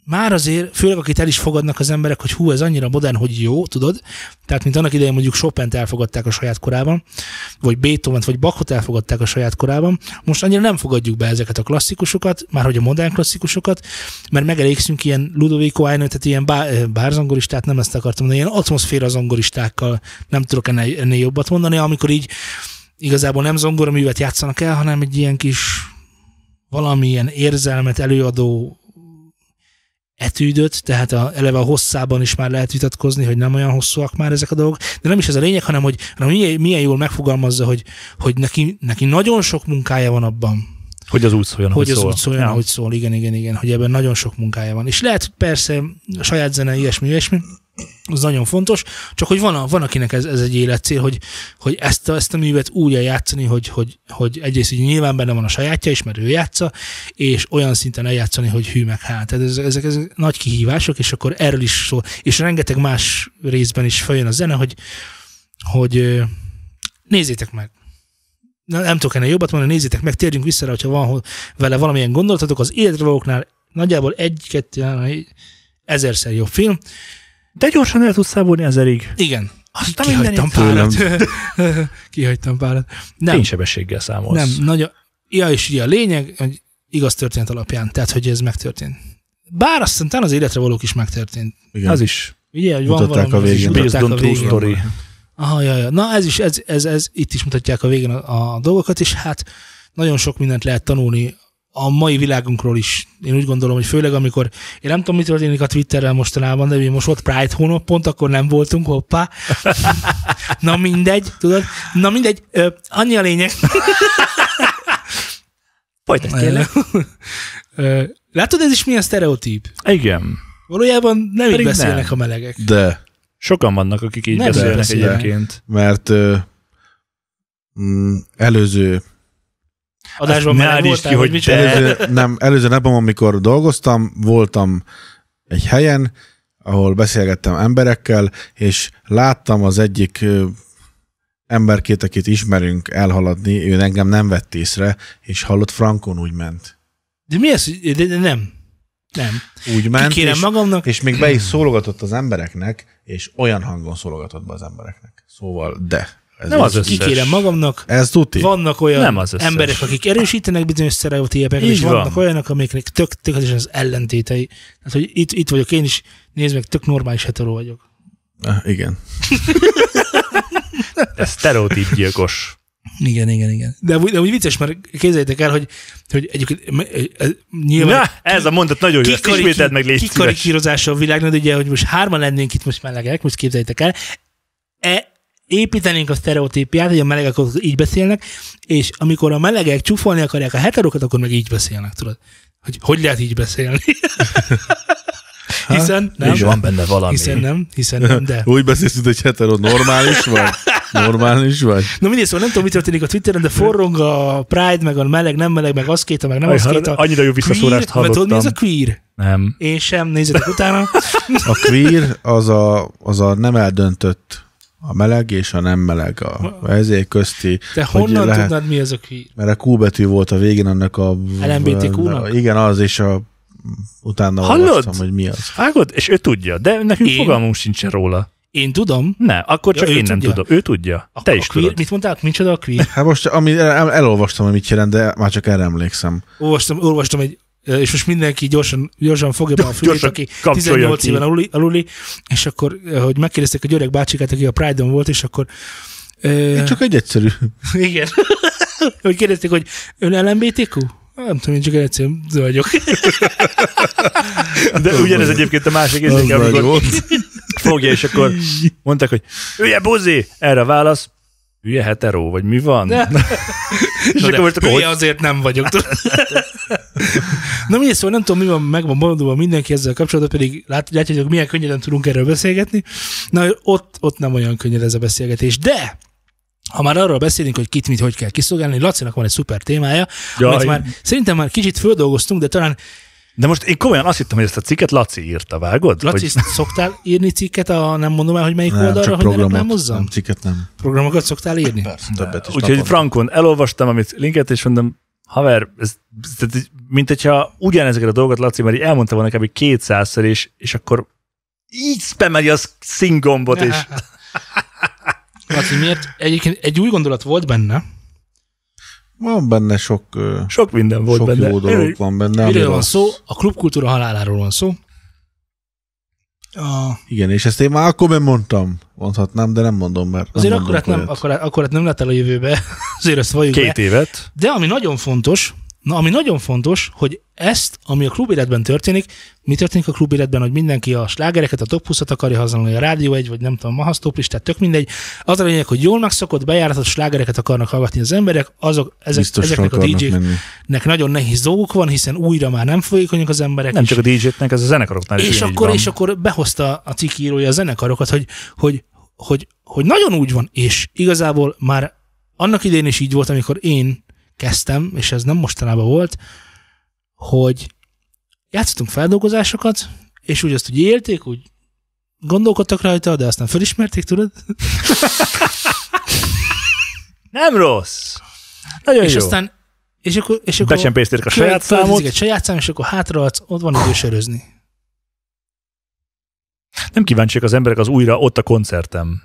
már azért, főleg akit el is fogadnak az emberek, hogy hú, ez annyira modern, hogy jó, tudod? Tehát, mint annak idején mondjuk Chopin-t elfogadták a saját korában, vagy Beethoven-t, vagy Bachot elfogadták a saját korában. Most annyira nem fogadjuk be ezeket a klasszikusokat, már hogy a modern klasszikusokat, mert megelégszünk ilyen Ludovico Eino, tehát ilyen bá, bárzongoristát, nem ezt akartam mondani, ilyen atmoszféra zongoristákkal nem tudok ennél, ennél jobbat mondani, amikor így igazából nem zongoraművet játszanak el, hanem egy ilyen kis valamilyen érzelmet előadó etűdöt, tehát a, eleve a hosszában is már lehet vitatkozni, hogy nem olyan hosszúak már ezek a dolgok, de nem is ez a lényeg, hanem hogy hanem milyen, milyen jól megfogalmazza, hogy, hogy neki, neki nagyon sok munkája van abban, Hogy az úgy szóljon, hogy az szól. úgy szóljon, Ja. ahogy szól, igen, igen, igen, hogy ebben nagyon sok munkája van. És lehet, hogy persze a saját zene, ilyesmi, ilyesmi, az nagyon fontos, csak hogy van, a, van akinek ez, ez egy életcél, hogy, hogy ezt, a, ezt a művet úgy eljátszani, hogy, hogy, hogy egyrészt így nyilván benne van a sajátja is, mert ő játsza, és olyan szinten eljátszani, hogy hű meg hát. Tehát ezek, ezek, ezek nagy kihívások, és akkor erről is szól. És rengeteg más részben is följön a zene, hogy, hogy nézzétek meg. Na, nem tudok ennél jobbat mondani, nézzétek meg, térjünk vissza rá, hogyha van vele valamilyen gondolatotok, az életre valóknál nagyjából egy, kettő, ezerszer jobb film. De gyorsan el tudsz szávolni ezerig. Igen, Azt a kihagytam párat. kihagytam párat. Nem, Fénysebességgel számolsz. nem, nagyon, ja, és ugye a lényeg, hogy igaz történet alapján, tehát, hogy ez megtörtént. Bár azt hiszem, talán az életre valók is megtörtént. Igen. Az is. Ugye, hogy van Mutatták valami, a az is végén. Based mutatták on a true végén. story. Aha, ja, ja. Na ez is, ez, ez, ez, itt is mutatják a végén a, a dolgokat, és hát nagyon sok mindent lehet tanulni a mai világunkról is. Én úgy gondolom, hogy főleg amikor, én nem tudom, mi történik a Twitterrel mostanában, de mi most volt Pride hónap, pont akkor nem voltunk, hoppá. Na mindegy, tudod? Na mindegy, ö, annyi a lényeg. Folytasd tényleg. Ö, Látod, ez is milyen sztereotíp? Igen. Valójában nem így Pedig beszélnek nem. a melegek. De, Sokan vannak, akik így Nem beszélnek beszélnek. egyébként. mert ö, mm, előző, Adásban ne meleg állítsd voltál, ki, hogy de. előző, nem, előző napom, amikor dolgoztam, voltam egy helyen, ahol beszélgettem emberekkel, és láttam az egyik emberkét, akit ismerünk elhaladni, ő engem nem vett észre, és hallott Frankon úgy ment. De mi ez? De, de nem. Nem. Úgy ment, Kikérem és, magamnak, és még be is szólogatott az embereknek, és olyan hangon szólogatott be az embereknek. Szóval, de. Ez Nem az összes. kikérem magamnak, ez tuti. vannak olyan Nem az összes. emberek, akik erősítenek bizonyos sztereotípeket, és van. vannak olyanok, amiknek tök, tök az ellentétei. Tehát, hogy itt, itt vagyok én is, nézd meg, tök normális hetero vagyok. Ah, Igen. Ez sztereotíp gyilkos. Igen, igen, igen. De, úgy- de úgy vicces, mert képzeljétek el, hogy, hogy egyébként nyilván Na, ez a mondat nagyon jó, ismételd meg, légy kikarikírozása a világnak, de ugye, hogy most hárman lennénk itt most melegek, most képzeljétek el, e, építenénk a sztereotípiát, hogy a melegek azok így beszélnek, és amikor a melegek csúfolni akarják a heterokat, akkor meg így beszélnek, tudod? Hogy hogy lehet így beszélni? hiszen nem, És van benne valami. hiszen nem, hiszen nem, de. Úgy beszélsz, mint egy hetero. Normális vagy? Normális vagy? Na mindegy, szóval nem tudom, mi történik a Twitteren, de forrong a Pride, meg a meleg, nem meleg, meg aszkéta, meg nem Aj, aszkéta. Annyira jó visszaszórást Queer, mert tudod, mi ez a hallottam. queer? Nem. Én sem, nézzetek utána. A queer az a, az a nem eldöntött a meleg és a nem meleg. A ezért közti. Te hogy honnan lehet- tudnád, mi ez a queer? Mert a Q betű volt a végén annak a... LMBTQ-nak? Igen, az, és a utána Hallod? olvastam, hogy mi az. Vágod? És ő tudja, de nekünk Én? fogalmunk sincsen róla. Én tudom. Ne, akkor Ja, csak ő én nem tudja. tudom. Ő tudja. A, Te a is queer, tudod. Mit mondtál? Micsoda a queer? Hát most, ami el, elolvastam, hogy mit jelent, de már csak erre emlékszem. Olvastam, olvastam egy és most mindenki gyorsan, gyorsan fogja be a fülét, Gyorsan aki kapcsolja 18 ki. éven aluli, aluli, és akkor, hogy megkérdezték a györeg bácsikát, aki a Pride-on volt, és akkor Én csak egy egyszerű. igen, hogy kérdezték, hogy ön LMBTQ? Nem tudom, én csak egy egyszerű vagyok. De ugyanez egyébként a másik érzéke, amikor volt. fogja, és akkor mondták, hogy hülye buzi, erre a válasz, hülye hetero, vagy mi van? És Na akkor most akkor, hogy azért nem vagyok. Na mindegy, szóval nem tudom, mi van, meg van mondva mindenki ezzel kapcsolatban, pedig lát, látjátok, milyen könnyeden tudunk erről beszélgetni. Na, ott, ott nem olyan könnyed ez a beszélgetés, de ha már arról beszélünk, hogy kit mit hogy kell kiszolgálni, Lacinak van egy szuper témája, Jaj. amit már szerintem már kicsit földolgoztunk, de talán De most én komolyan azt hittem, hogy ezt a cikket Laci írta, vágod? Laci, Hogy, szoktál írni cikket, a, nem mondom el, hogy melyik Nem, oldalra, hogy ne programot. reklámozzam? Nem, cikket nem. Programokat szoktál írni? Persze, többet is úgyhogy. Frankon elolvastam, amit linket, és mondom, haver, ez, ez, ez mint hogyha ugyanezeket a dolgokat Laci már így elmondta volna kb. kétszázszor, és, és akkor így spameli az szinggombot, és Laci, miért? Egyébként egy új gondolat volt benne, Van benne sok, sok minden volt sok benne. jó dolog van benne. Miről van szó? A klubkultúra haláláról van szó. A, Igen, és ezt én már akkor nem mondtam. Mondhatnám, de nem mondom, mert azért nem mondunk nem, olyat. akkorát, akkorát nem lett el a jövőbe, azért ezt valljuk Két be. évet. De ami nagyon fontos, Na, ami nagyon fontos, hogy ezt, ami a klubéletben történik, mi történik a klubéletben, hogy mindenki a slágereket, a top 20-at akarja használni, a Rádió egy, vagy nem tudom, Mahasztó listát, tök mindegy. Az a lényeg, hogy jól megszokott, bejáratott slágereket akarnak hallgatni az emberek, azok, ezek, ezeknek a DJ-knek menni. nagyon nehéz dolguk van, hiszen újra már nem folyékonyak az emberek. Nem és- csak a DJ-nek, ez a zenekaroknál is és akkor, és akkor behozta a cikk írója a zenekarokat, hogy, hogy, hogy, hogy nagyon úgy van, és igazából már annak idén is így volt, amikor én kezdtem, és ez nem mostanában volt, hogy játszottunk feldolgozásokat, és úgy azt úgy élték, úgy gondolkodtak rajta, de aztán felismerték, tudod? Nem rossz. Nagyon és jó. aztán és akkor, és akkor Becsempészték a saját számot. egy saját szám, és akkor hátraadsz, ott van idő sörözni. Nem kíváncsiak az emberek az újra ott a koncertem.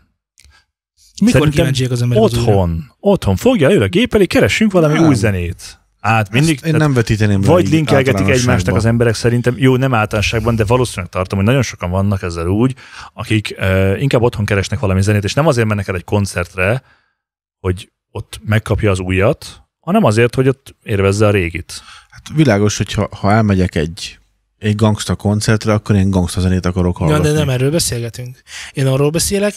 Mikor Szerintem kíváncsiak az emberek az újra? Otthon. Otthon. Fogja elő a gép elé, keressünk valami Nem. új zenét. Hát mindig, Ezt én nem vetíteném vagy linkelgetik egymásnak az emberek szerintem, jó, nem általánosságban, de valószínűleg tartom, hogy nagyon sokan vannak ezzel úgy, akik uh, inkább otthon keresnek valami zenét, és nem azért mennek el egy koncertre, hogy ott megkapja az újat, hanem azért, hogy ott érvezze a régit. Hát világos, hogy ha, ha elmegyek egy, egy gangsta koncertre, akkor én gangsta zenét akarok Ja, hallgatni. de nem erről beszélgetünk. Én arról beszélek,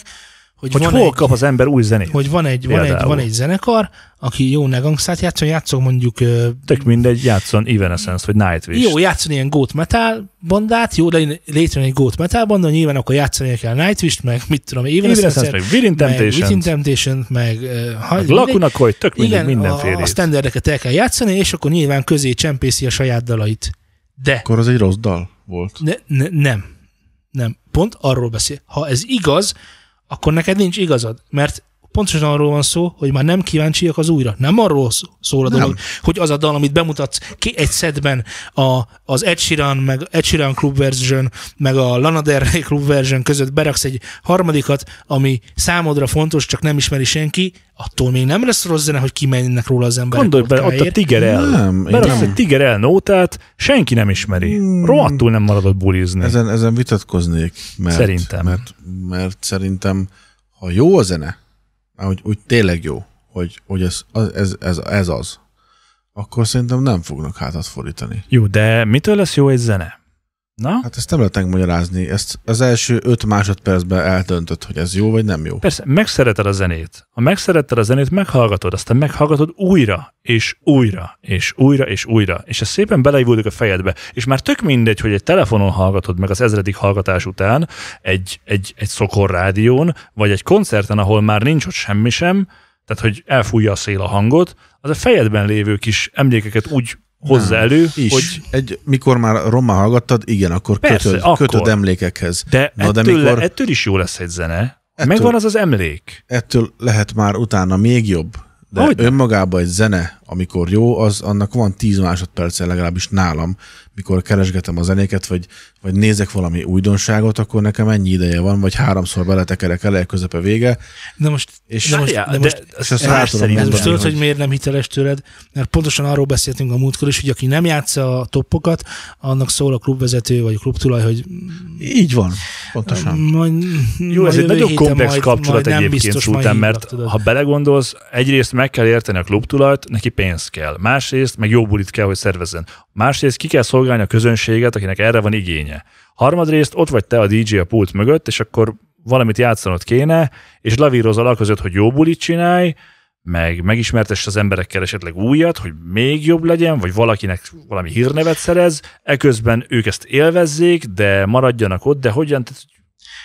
hogy, Hogy van hol egy, kap az ember új zenét. hogy van egy, van, egy, van egy zenekar, aki jó negangszát játszon, játszon mondjuk Tök mindegy, játszon Evanescence vagy Nightwish. jó, játszon ilyen goat metal bandát, jó, de létrejön egy goat metal banda, nyilván akkor játszani kell Nightwish-t, meg mit tudom, Evanescence Evanescence, meg Within meg Within Temptation, Temptation, meg, meg Coil, tök mindegy, igen, a, a standardeket el kell játszani, és akkor nyilván közé csempészi a saját dalait. De Akkor az egy rossz dal volt. Ne, ne, nem. Nem. Pont arról beszél. Ha ez igaz, akkor neked nincs igazad. Mert pontosan arról van szó, hogy már nem kíváncsiak az újra. Nem arról szó- szól a dolog, Nem. hogy az a dal, amit bemutatsz ki egy szedben a, az Ed Sheeran, meg Ed Sheeran Club Version, meg a Lana Del Rey Club Version között beraksz egy harmadikat, ami számodra fontos, csak nem ismeri senki, attól még nem lesz rossz zene, hogy kimennek róla az emberek. Gondolj bele, ott a. Tiger El. Nem, Beraksz egy Tiger El nótát, senki nem ismeri. Hmm. Rohadtul nem maradott bulizni. Ezen, ezen vitatkoznék, mert, Szerintem. Mert, mert szerintem, ha jó a zene, hogy úgy tényleg jó, hogy, hogy ez, ez, ez, ez az, akkor szerintem nem fognak hátat fordítani. Jó, de mitől lesz jó egy zene? Na? Hát ezt nem lehet megmagyarázni. Ezt az első öt másodpercben eldöntött, hogy ez jó vagy nem jó. Persze, megszereted a zenét. Ha megszeretted a zenét, meghallgatod, aztán meghallgatod újra, és újra, és újra, és újra. És ez szépen beleivódik a fejedbe. És már tök mindegy, hogy egy telefonon hallgatod meg az ezredik hallgatás után, egy, egy, egy szokor rádión, vagy egy koncerten, ahol már nincs ott semmi sem, tehát hogy elfújja a szél a hangot, az a fejedben lévő kis emlékeket úgy hozza Nem. elő, Is. hogy Egy, mikor már rommá hallgattad, igen, akkor Persze, kötöd, akkor. kötöd emlékekhez. de, Na, de ettől, mikor- ettől is jó lesz egy zene. Ettől- Megvan az az emlék. Ettől lehet már utána még jobb. De Hogyne. önmagában egy zene, amikor jó, az annak van 10 másodperce legalábbis nálam, mikor keresgetem a zenéket, vagy, vagy nézek valami újdonságot, akkor nekem ennyi ideje van, vagy háromszor beletekerek eleje, közepe vége, De most, és, de most, Várjál, de most és ezt más rá tudom mondani, most tudod, hogy- hogy miért nem hiteles tőled? Mert pontosan arról beszéltünk a múltkor is, hogy aki nem játsza a toppokat, annak szól a klubvezető vagy a klubtulaj, hogy így van, pontosan. majd, Jó, majd ez egy nagyon komplex majd, kapcsolat majd egyébként hívlak, mert tudod. ha belegondolsz, egyrészt meg kell érteni a klubtulajt, neki pénz kell. Másrészt meg jó bulit kell, hogy szervezzen. Másrészt ki kell szolgálni a közönséget, akinek erre van igénye. Harmadrészt ott vagy te a DJ a pult mögött, és akkor valamit játszanod kéne, és lavírozol között, hogy jó bulit csinálj, meg megismertess az emberekkel esetleg újat, hogy még jobb legyen, vagy valakinek valami hírnevet szerez, eközben ők ezt élvezzék, de maradjanak ott, de hogyan? Tehát,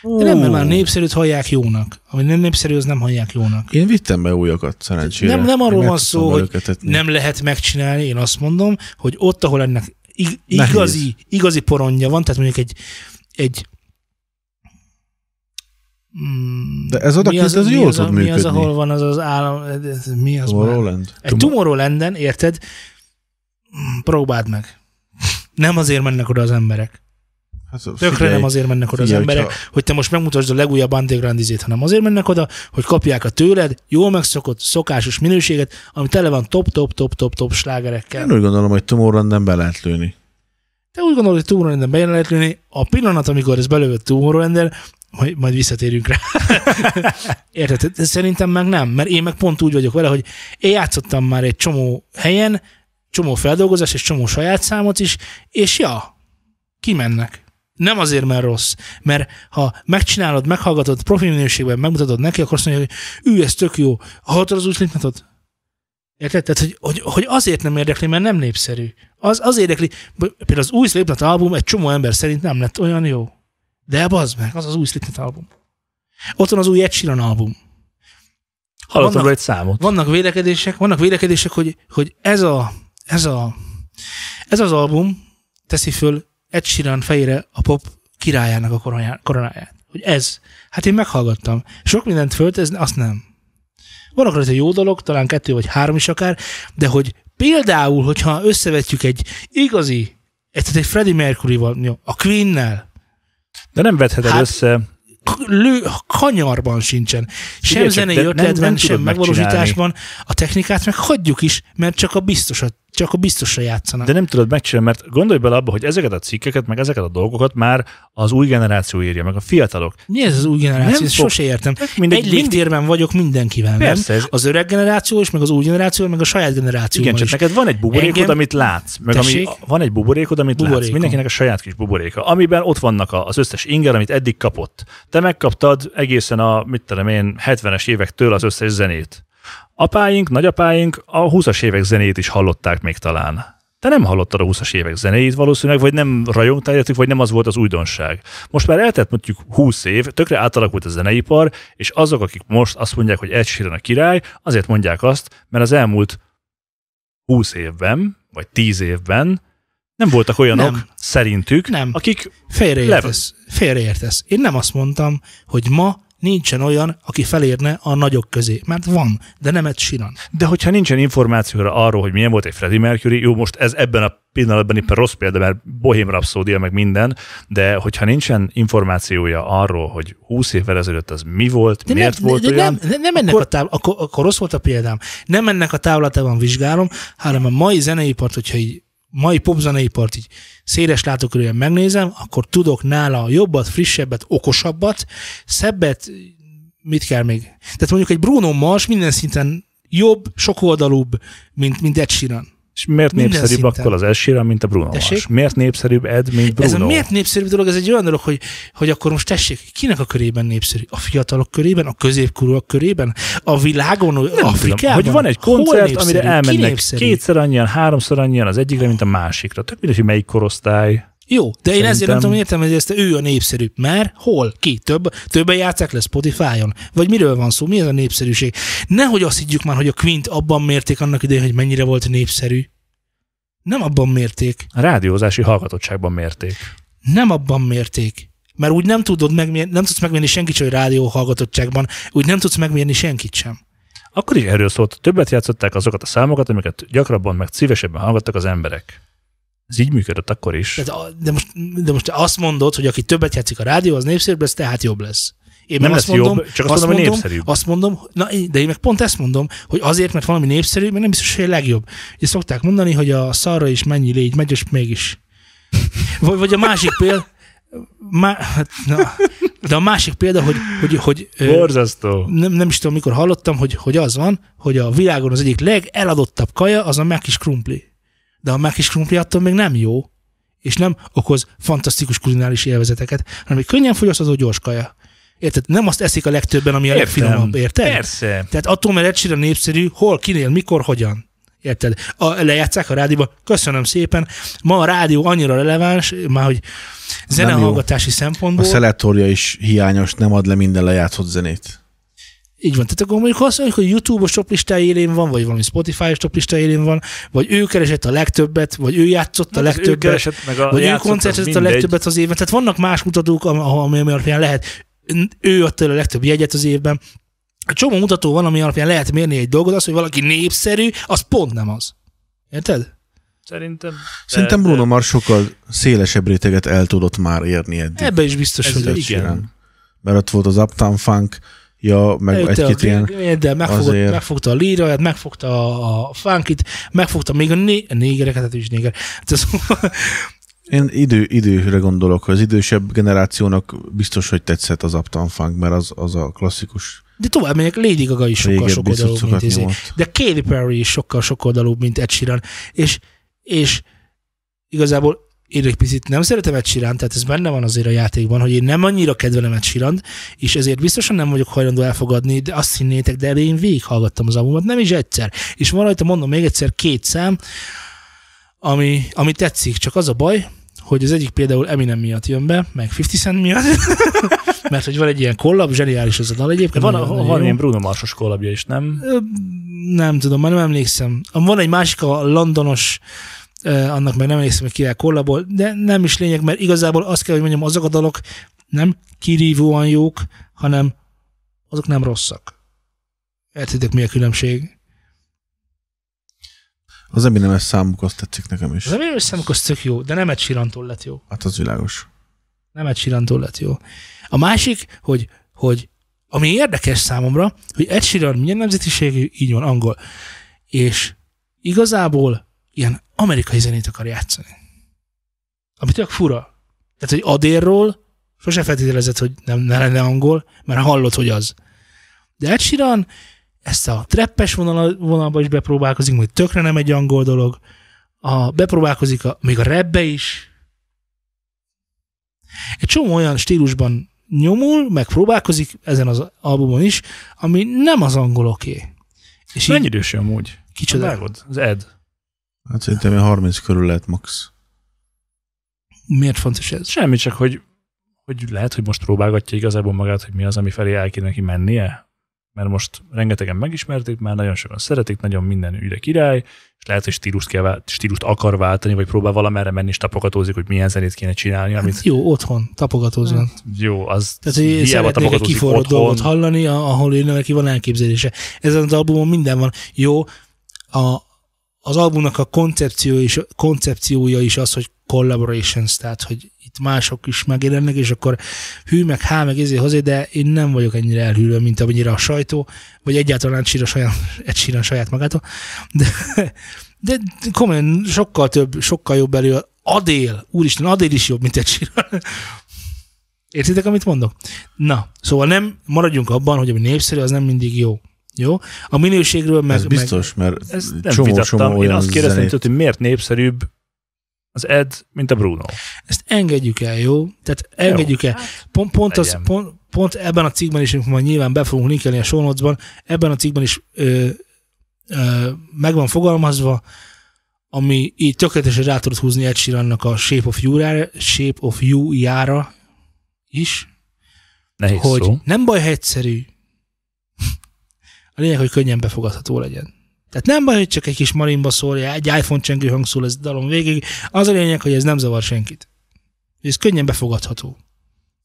De nem, mert már népszerűt hallják jónak. Ami nem népszerű, az nem hallják jónak. Én vittem be újakat, szerencsére. Nem, nem arról van szó, hogy nem lehet megcsinálni, én azt mondom, hogy ott, ahol ennek ig- Nehéz. igazi, igazi porondja van, tehát mondjuk egy, egy Mm, De ez oda mi ez mi jól az, tud Mi az, működni. ahol van az az állam, ez- mi az már? Tomorrowland? Egy Tomorrowland-en, érted? Mm, Próbáld meg. Nem azért mennek oda az emberek. Hát, Tökre figyelj, nem azért mennek oda az figyelj, emberek, hogyha- hogy te most megmutasd a legújabb underground izét, hanem azért mennek oda, hogy kapják a tőled jól megszokott, szokásos minőséget, ami tele van top, top, top, top, top slágerekkel. Én úgy gondolom, hogy Tomorrowland be lehet lőni. Te úgy gondolod, hogy Tomorrowland-en bejön lehet lőni, a pillanat, amikor ez belőtt tomorrowland majd, majd visszatérünk rá. Érted? Szerintem meg nem, mert én meg pont úgy vagyok vele, hogy én játszottam már egy csomó helyen, csomó feldolgozás és csomó saját számot is, és ja, kimennek. Nem azért, mert rossz, mert ha megcsinálod, meghallgatod, profi minőségben megmutatod neki, akkor azt mondja, hogy ő, ez tök jó. Hallottad az új Slipknotot? Érted? Tehát, hogy, hogy, hogy, azért nem érdekli, mert nem népszerű. Az, az érdekli, például az új Slipknot album egy csomó ember szerint nem lett olyan jó. De bazd meg, az az új Slipknot album. Ott van az új Ed Sheeran album. Hallottam egy számot. Vannak vélekedések, vannak vélekedések, hogy, hogy ez, a, ez, a, ez az album teszi föl Ed Sheeran fejére a pop királyának a koronáját. Hogy ez. Hát én meghallgattam. Sok mindent föltesz, azt nem. Vannak rajta jó dolog, talán kettő vagy három is akár, de hogy például, hogyha összevetjük egy igazi, egy, egy Freddie Mercury-val, a Queen-nel, De nem vedheted Hát- össze. lő, kanyarban sincsen. Sem csak, zenei de nem- ötletben, nem sem megvalósításban. A technikát meg hagyjuk is, mert csak a biztosat, csak a biztosra játszanak. De nem tudod megcsinálni, mert gondolj bele abba, hogy ezeket a cikkeket, meg ezeket a dolgokat már az új generáció írja, meg a fiatalok. Mi ez az új generáció? Nem Ezt fog- sose értem. Mindegy, Egy légtérben vagyok mindenkivel, Persze, nem? ez- Az öreg generáció is, meg az új generáció, meg a saját generáció Igen, csak is. neked van egy buborékod, Engem- amit látsz. Meg ami, Tessék? van egy buborékod, amit látsz. Buborékom. Mindenkinek a saját kis buboréka, amiben ott vannak az összes inger, amit eddig kapott. Te megkaptad egészen a, mit tudom én, 70-es évektől az összes zenét. Apáink, nagyapáink a 20-as évek zenét is hallották még talán. Te nem hallottad a 20-as évek zenéit valószínűleg, vagy nem rajongtál értük, vagy nem az volt az újdonság. Most már eltelt mondjuk 20 év, tökre átalakult a zeneipar, és azok, akik most azt mondják, hogy Ed Sheeran a király, azért mondják azt, mert az elmúlt 20 évben, vagy 10 évben nem voltak olyanok Nem. szerintük, Nem. akik Félreértesz. Félreértesz. Én nem azt mondtam, hogy ma nincsen olyan, aki felérne a nagyok közé. Mert van, de nem egy siran. De hogyha nincsen információra arról, hogy milyen volt egy Freddie Mercury, jó, most ez ebben a pillanatban éppen rossz példa, mert Bohém Rhapsody meg minden, de hogyha nincsen információja arról, hogy 20 évvel ezelőtt az mi volt, De miért nem, volt de olyan, Nem, nem ennek akkor- a táv, akkor, akkor rossz volt a példám. Nem ennek a távlatában vizsgálom, hanem a mai zeneipart, hogyha így mai popzeneipart így széles látókörűen megnézem, akkor tudok nála jobbat, frissebbet, okosabbat, szebbet, mit kell még? Tehát mondjuk egy Bruno Mars minden szinten jobb, sokoldalúbb, mint, mint Ed Sheeran. És miért minden népszerűbb szinten. akkor az Sheeran, mint a Bruno Tessék? Mars? Miért népszerűbb Ed, mint Bruno? Ez a miért népszerű dolog? Ez egy olyan dolog, hogy, hogy akkor most tessék, kinek a körében népszerű? A fiatalok körében? A középkorúak körében? A világon? Nem tudom, Afrikában? hogy van egy koncert, amire elmennek kétszer annyian, háromszor annyian az egyikre, mint a másikra. Tök mindegy, hogy melyik korosztály. Jó, de én ezért nem Szerintem- tudom értelmezni ezt, ő a népszerűbb. Mert hol? Ki? Több, többen játszák le Spotify-on? Vagy miről van szó? Mi ez a népszerűség? Nehogy azt higgyük már, hogy a Quint abban mérték annak idején, hogy mennyire volt népszerű. Nem abban mérték. A rádiózási hallgatottságban mérték. Nem abban mérték. Mert úgy nem tudod megmérni, nem tudsz megmérni senkit sem, hogy rádió hallgatottságban, úgy nem tudsz megmérni senkit sem. Akkor is erről szólt, többet játszották azokat a számokat, amiket gyakrabban, meg szívesebben hallgattak az emberek. Ez így működött akkor is. Tehát, de, most, de most te azt mondod, hogy aki többet játszik a rádió, az népszerűbb lesz, tehát jobb lesz. Én Nem meg lesz azt mondom, jobb, csak azt mondom, hogy népszerűbb. Azt mondom, na, de én meg pont ezt mondom, hogy azért, mert valami népszerű, mert nem biztos, hogy a legjobb. Ugye szokták mondani, hogy a szarra is mennyi légy, megy, és mégis. Vagy, vagy a másik példa, má, hát, na, de a másik példa, hogy, hogy, hogy Borzasztó. nem, nem is tudom, mikor hallottam, hogy, hogy az van, hogy a világon az egyik legeladottabb kaja az a megkis krumpli. De a megkis krumpli attól még nem jó, és nem okoz fantasztikus kulináris élvezeteket, hanem egy könnyen fogyasztható gyors kaja. Érted? Nem azt eszik a legtöbben, ami a legfinomabb, érted? Persze. Tehát attól, mert Sheeran népszerű, hol, kinél, mikor, hogyan. Érted? A, lejátszák a rádióba, köszönöm szépen. Ma a rádió annyira releváns, már hogy zenehallgatási A szempontból. szelektorja is hiányos, nem ad le minden lejátszott zenét. Így van. Tehát akkor mondjuk azt mondjuk, hogy YouTube-os toplista élén van, vagy valami Spotify-os toplista élén van, vagy ő keresett a legtöbbet, vagy ő játszott a Hát az ő legtöbbet, keresett, meg a vagy ő koncertezett a legtöbbet az évben. Tehát vannak más mutatók, am- ami, alapján lehet, ő adta a legtöbb jegyet az évben. Egy csomó mutató van, ami alapján lehet mérni egy dolgot, az, hogy valaki népszerű, az pont nem az. Érted? Szerintem. Szerintem Bruno Mars sokkal szélesebb réteget el tudott már érni eddig. Ebben is biztos, Ez hogy igen. Mert ott volt az Uptown Funk, ja, meg egy-két a- ilyen... De megfogott, azért- megfogta a líraját, megfogta a, a funkit, megfogta még a, né, a négereket, hát is néger. Hát Én idő, időre gondolok, az idősebb generációnak biztos, hogy tetszett az Uptown Funk, mert az, az a klasszikus De tovább megyek, Lady Gaga is sokkal sokoldalúbb, mint izé. De Katy Perry is sokkal sokoldalúbb, mint Ed Sheeran. És, és igazából én egy picit nem szeretem Ed Sheeran, tehát ez benne van azért a játékban, hogy én nem annyira kedvelem Ed sheeran és ezért biztosan nem vagyok hajlandó elfogadni, de azt hinnétek, de én végighallgattam az albumot, nem is egyszer. És van rajta, mondom még egyszer, két szám, ami, ami tetszik, csak az a baj, hogy az egyik például Eminem miatt jön be, meg 50 Cent miatt, mert hogy van egy ilyen kollab, zseniális az a dal egyébként. Van, nagyon- van ilyen Bruno Marsos kollabja is, nem? Nem tudom, már nem emlékszem. Van egy másik, a londonos, annak meg nem emlékszem, hogy kivel kollabol, de nem is lényeg, mert igazából azt kell, hogy mondjam, azok a dalok nem kirívóan jók, hanem azok nem rosszak. Értitek, mi a különbség? Az Eminem-es számuk azt tetszik nekem is. Az Eminem számok az tök jó, de nem egy sirantól lett jó. Hát az világos. Nem egy sirantól lett jó. A másik, hogy, hogy ami érdekes számomra, hogy Ed Sheeran milyen nemzetiségű, így van, angol. És igazából ilyen amerikai zenét akar játszani. Ami tök fura. Tehát, hogy Adérról sose feltételezett, hogy nem, ne lenne angol, mert hallott, hogy az. De Ed Sheeran ezt a treppes vonal, vonalba is bepróbálkozik, majd tökre nem egy angol dolog. A, bepróbálkozik a, még a rapbe is, egy csomó olyan stílusban nyomul, meg próbálkozik ezen az albumon is, ami nem az angoloké. És Mennyi idős amúgy? kicsoda. Vágod? Az Ed. Hát szerintem ilyen 30 körül lehet max. Miért fontos ez? Semmi, csak hogy, hogy lehet, hogy most próbálgatja igazából magát, hogy mi az, ami felé el kéne neki mennie. Mert most rengetegen megismerték, már nagyon sokan szeretik, nagyon minden ügyre király, és lehet, hogy stílust, kell, vált- stílust akar váltani, vagy próbál valamerre menni, és tapogatózik, hogy milyen zenét kéne csinálni, amit Hát jó, otthon, tapogatóznak. jó, az Tehát, hogy szeretnék egy kiforrott otthon. dolgot hallani, ahol ő neki van elképzelése. Ezen az albumon minden van. Jó, a, az albumnak a koncepció is, koncepciója is az, hogy collaborations, tehát hogy itt mások is megjelennek, és akkor hű, meg há, meg ezért hozzá, de én nem vagyok ennyire elhűlő, mint amennyire a sajtó, vagy egyáltalán sír a saját, egy síran saját magától. De, de komolyan sokkal több, sokkal jobb elő. Adél, úristen, Adél is jobb, mint egy síran. Értitek, amit mondok? Na, szóval nem maradjunk abban, hogy ami népszerű, az nem mindig jó. Jó? A minőségről meg... Ez biztos, mert Ez nem csomó, vitattam. csomó Én olyan azt kérdeztem, zenét. hogy miért népszerűbb az Ed, mint a Bruno. Ezt engedjük el, jó? Tehát engedjük el. Pont, pont, az, pont, pont ebben a cikkben is, amikor majd nyilván be fogunk linkelni a show notes-ban, ebben a cikkben is ö, ö, meg van fogalmazva, ami így tökéletesen rá tudod húzni Ed Sheerannak a Shape of You-ra, Shape of You-jára is, Nehéz hogy szó. nem baj, ha egyszerű. A lényeg, hogy könnyen befogadható legyen. Tehát nem baj, hogy csak egy kis marimba szólja, egy iPhone csengő hang szól ez dalon végig. Az a lényeg, hogy ez nem zavar senkit. Ez könnyen befogadható.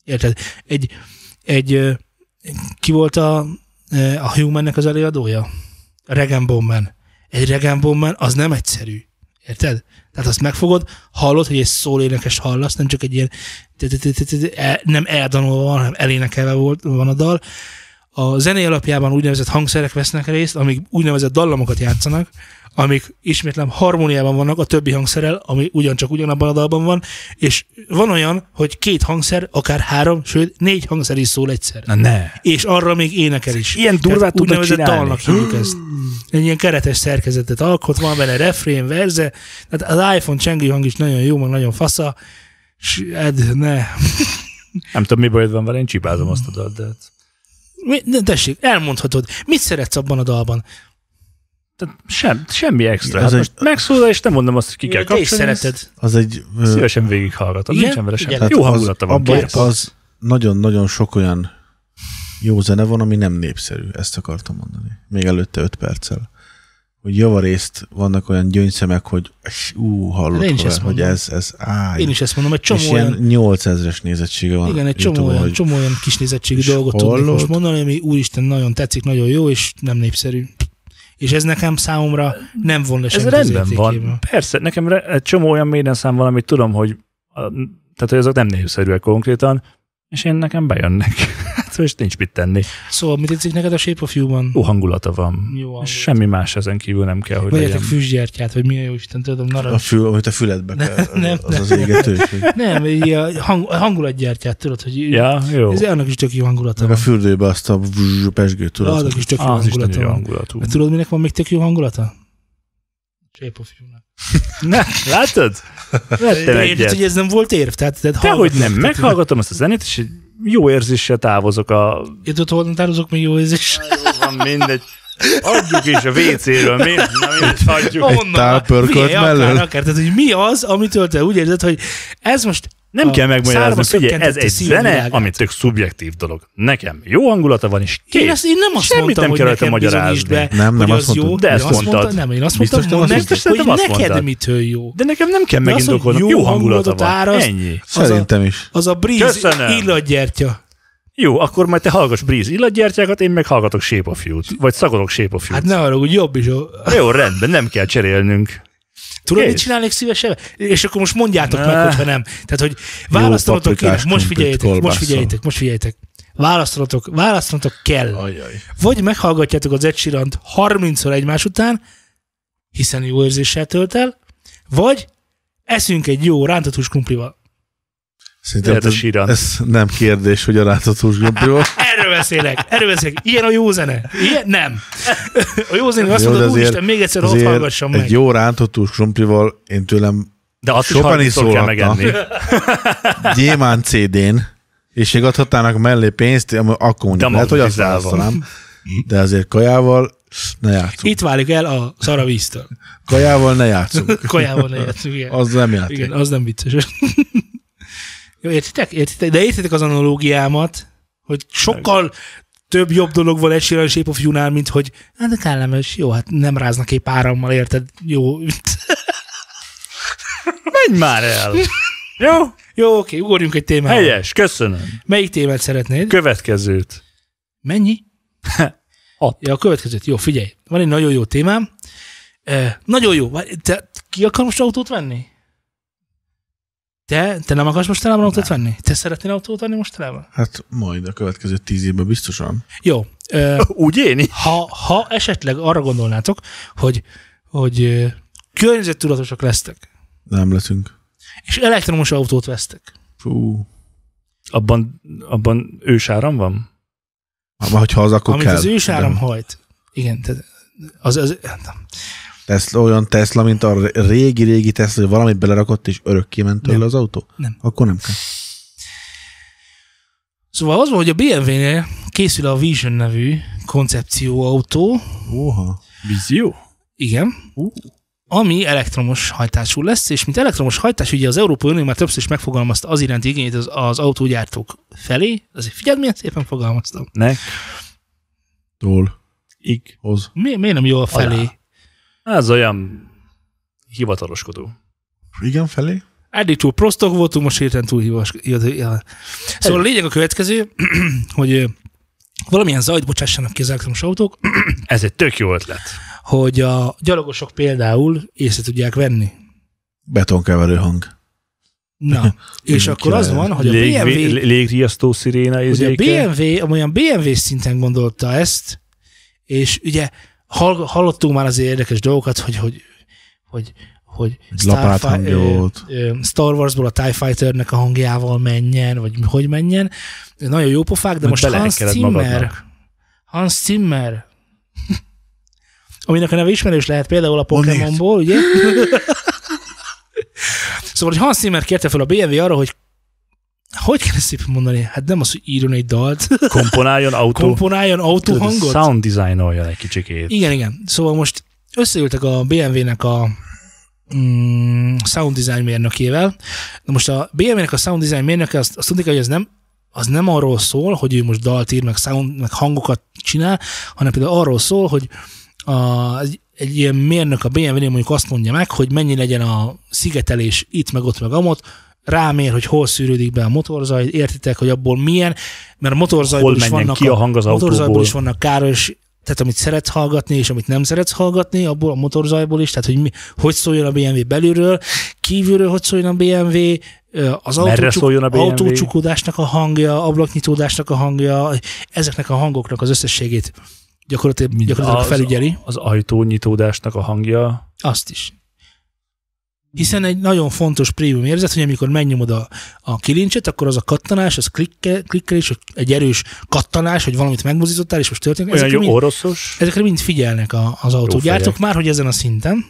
Érted? Egy, egy ki volt a, a Humannek az előadója? Regan Bowman. Egy Regan Bowman az nem egyszerű. Érted? Tehát azt megfogod, hallod, hogy egy szólénekes hallasz, nem csak egy ilyen e- nem eldanolva van, hanem elénekelve volt, van a dal. A zené alapjában úgynevezett hangszerek vesznek részt, amik úgynevezett dallamokat játszanak, amik ismétlem harmóniában vannak a többi hangszerrel, ami ugyancsak ugyanabban a dalban van, és van olyan, hogy két hangszer, akár három, sőt négy hangszer is szól egyszer. Na ne. És arra még énekel is. Ilyen durvát tudnak úgynevezett csinálni. dalnak hívjuk ezt. Egy ilyen keretes szerkezetet alkot, van benne refrén, verze, tehát az iPhone csengő hang is nagyon jó, meg nagyon fasza, és Ed, ne. Nem tudom, mi bajod van vele, én csipázom azt a dalt, de hát- Mi, de tessék, elmondhatod. Mit szeretsz abban a dalban? tehát sem, semmi extra. Hát egy- most megszólal, és nem mondom azt, hogy ki kell kapcsolni. ezt szereted. Az egy... Szívesen végighallgatom, Igen? nincsen vele semmi. Jó az- hangulata van, abban. Az nagyon-nagyon sok olyan jó zene van, ami nem népszerű. Ezt akartam mondani. Még előtte öt perccel. Hogy javarészt vannak olyan gyöngyszemek, hogy ú, hallod, De én is hogy, ezt hogy mondom. ez, ez áj. Én is ezt mondom, egy és csomó olyan, ilyen 8000-es nézettsége van. igen, egy csomó olyan, hogy csomó olyan kis nézettségű És dolgot tudnék hallod? most mondani, ami úristen nagyon tetszik, nagyon jó, és nem népszerű. És ez nekem számomra nem Ez semmit az rendben van. Persze, nekem re- egy csomó olyan méden szám van, amit tudom, hogy a, tehát, hogy azok nem népszerűek konkrétan, és én nekem bejönnek. Hátra, és nincs mit tenni. Szóval mit tetszik neked a Shape of You-ban? Jó hangulata van. Jó hangulata. Semmi más ezen kívül nem kell, hogy Vegyetek legyen. füstgyertyát, vagy mi a jó Isten, tudom, A narancs. fül, amit a füledbe kell, nem, az az égető. Nem, így a hang, a hangulatgyertyát, tudod, hogy Ja, jó. ez annak is tök jó hangulata Meg a van. fürdőbe azt a pesgőt tudod. Annak is tök jó Az is nagyon hangulata jó van. hangulatú. Mert tudod, minek van még tök jó hangulata? Shape of You-nak. Ne, látod? Vettem egyet. hogy ez nem volt érv? Tehát, tehát Dehogy nem, meghallgatom ezt a zenét, és egy jó érzéssel távozok a... Itt ott tározok még jó érzés. Jó van, mindegy. Adjuk is a WC-ről, mi? Na, mindegy, hagyjuk. Tálpörkölt Figyelj, akár. Akár, tehát, hogy mi az, amitől te úgy érzed, hogy ez most Nem a kell megmagyarázni, figyelj, ez egy zene, világát. ami tök szubjektív dolog. Nekem jó hangulata van, és Én, kész. ezt, én nem azt Semmit mondtam, nem kell rajta nekem magyarázni. be, Nem, nem hogy azt az jó. mondtad. De ezt Én mondtad. mondtam, Nem, én azt Biztos mondtam, nem mondd azt mondtad? hogy neked mondtad. mitől jó. De nekem nem kell megindokolnom, jó hangulata van. Ennyi. Szerintem is. Az a Breeze Köszönöm. illatgyertya. Jó, akkor majd te hallgass Breeze illatgyertyákat, én meg hallgatok Shape of You-t. Vagy szagolok Shape of You-t. Hát ne arra, hogy jobb is. Jó. Jó, rendben, nem kell cserélnünk. Tudod, Kész. mit csinálnék szívesen? És akkor most mondjátok Ne. meg, hogyha nem. Tehát, hogy választanatok kéne. Most krumplit figyeljétek, most figyeljétek, most figyeljétek. Választanatok, választanatok kell. Ajaj. Vagy meghallgatjátok az Ed Sheeran-t 30-szor egymás után, hiszen jó érzéssel tölt el, vagy eszünk egy jó rántott hús krumplival. Szerintem Lehet a ez, síran. ez nem kérdés, hogy a rátatós gumpival. Erről beszélek, erről beszélek. Ilyen a jó zene. Ilyen nem. A jó zene azt Jó, mondod, azért- úristen, még egyszer ott hallgassam meg. egy jó rántottús krumplival én tőlem De azt Sokan is 30-szor kell megenni. gyémán CD-n, és még adhatnának mellé pénzt, akkor mondjuk lehet, hogy azt választanám. De azért kajával ne játszunk. Itt válik el a szaravíztől. Kajával ne játszunk. Kajával ne játszunk, igen. Az nem játék. Igen, az nem vicces. Jó, értitek? értitek? De értitek az analógiámat, hogy sokkal több jobb dolog van egy Sheeran Shape of You-nál, mint hogy hát de kellemes, jó, hát nem ráznak épp árammal, érted? Jó. Menj már el! Jó? Jó, oké, ugorjunk egy témára. Helyes, köszönöm. Melyik témát szeretnéd? Következőt. Mennyi? Hat. Ja, a következőt. Jó, figyelj. Van egy nagyon jó témám. Eh, nagyon jó. Te ki akar most autót venni? Te, te nem akarsz mostanában autót venni? Te szeretnél autót venni mostanában? Hát majd a következő tíz évben biztosan. Jó. Eh, Úgy én ha, ha esetleg arra gondolnátok, hogy, hogy ö, környezettudatosak lesztek, Nem leszünk. és elektromos autót vesztek, Fú. Abban, abban ősáram van? Hát, hogyha az, akkor amit kell. az ősáram De hajt. Igen, tehát az, az, Tesla, olyan Tesla, mint a régi-régi Tesla, hogy valamit belerakott, és örökké ment tőle Nem. az autó? Nem. Akkor nem kell. Szóval az van, hogy a BMW-nél készül a Vision nevű koncepcióautó, Óha. Vízió? igen, ami elektromos hajtású lesz, és mint elektromos hajtás, ugye az Európai Unió már többször is megfogalmazta az iránti igényét az, az autógyártók felé, azért figyeld, milyen szépen fogalmaztam. Nek? Tól. Ig. Hoz. Mi, miért nem jó a felé? Alá. Ez olyan hivataloskodó. Igen, felé? Eddig túl prostok voltunk, most hirtelen túl hívas. ja. Szóval a lényeg a következő, hogy valamilyen zajt bocsássanak ki az elektromos autók, Ez egy tök jó ötlet. hogy a gyalogosok például észre tudják venni. Betonkeverő hang. Na, és akkor az van, hogy a Lég, BMW, lé- légriasztó sziréna hogy a. BMW, amolyan BMW szinten gondolta ezt, és ugye hall, hallottunk már azért érdekes dolgokat, hogy, hogy, hogy, hogy ö, ö, Star Warsból a TIE Fighternek a hangjával menjen, vagy hogy menjen. Nagyon jó pofák, de Mert most Hans Zimmer, magadnak. Hans Zimmer, aminek a neve ismerős lehet például a? Pokémonból, ugye? szóval, hogy Hans Zimmer kérte fel a BMW arra, hogy hogy kell ezt szépen mondani? Hát nem az, hogy írjon egy dalt, Komponáljon autó. komponáljon autóhangot. Sound designoljon egy kicsikét. Igen, igen. Szóval most összeültek a BMW-nek a mm, sound design mérnökével. Na most a BMW-nek a sound design mérnöke azt, azt tudni kell, hogy ez nem, az nem arról szól, hogy ő most dalt ír, meg, sound, meg hangokat csinál, hanem például arról szól, hogy a, egy, egy ilyen mérnök a BMW-nél mondjuk azt mondja meg, hogy mennyi legyen a szigetelés itt, meg ott, meg amott, rámér, hogy hol szűrődik be a motorzaj, értitek, hogy abból milyen, mert a motorzajból Hol is vannak ki a hang az motorzajból is vannak káros tehát amit szeretsz hallgatni, és amit nem szeretsz hallgatni, abból a motorzajból is, tehát hogy mi, hogy szóljon a BMW belülről, kívülről hogy szóljon a BMW, az autócsuk, a BMW? autócsukódásnak a hangja, ablaknyitódásnak a hangja, ezeknek a hangoknak az összességét gyakorlatilag, gyakorlatilag Az- felügyeli. Az ajtónyitódásnak a hangja. Azt is. Hiszen egy nagyon fontos prémium érzet, hogy amikor megnyomod a, a kilincset, akkor az a kattanás, az klikke, klikkelés, egy erős kattanás, hogy valamit megmozdítottál, és most történik. Olyan Ezekre jó mind, oroszos. ezekre mind figyelnek a, az autógyártók, már hogy ezen a szinten.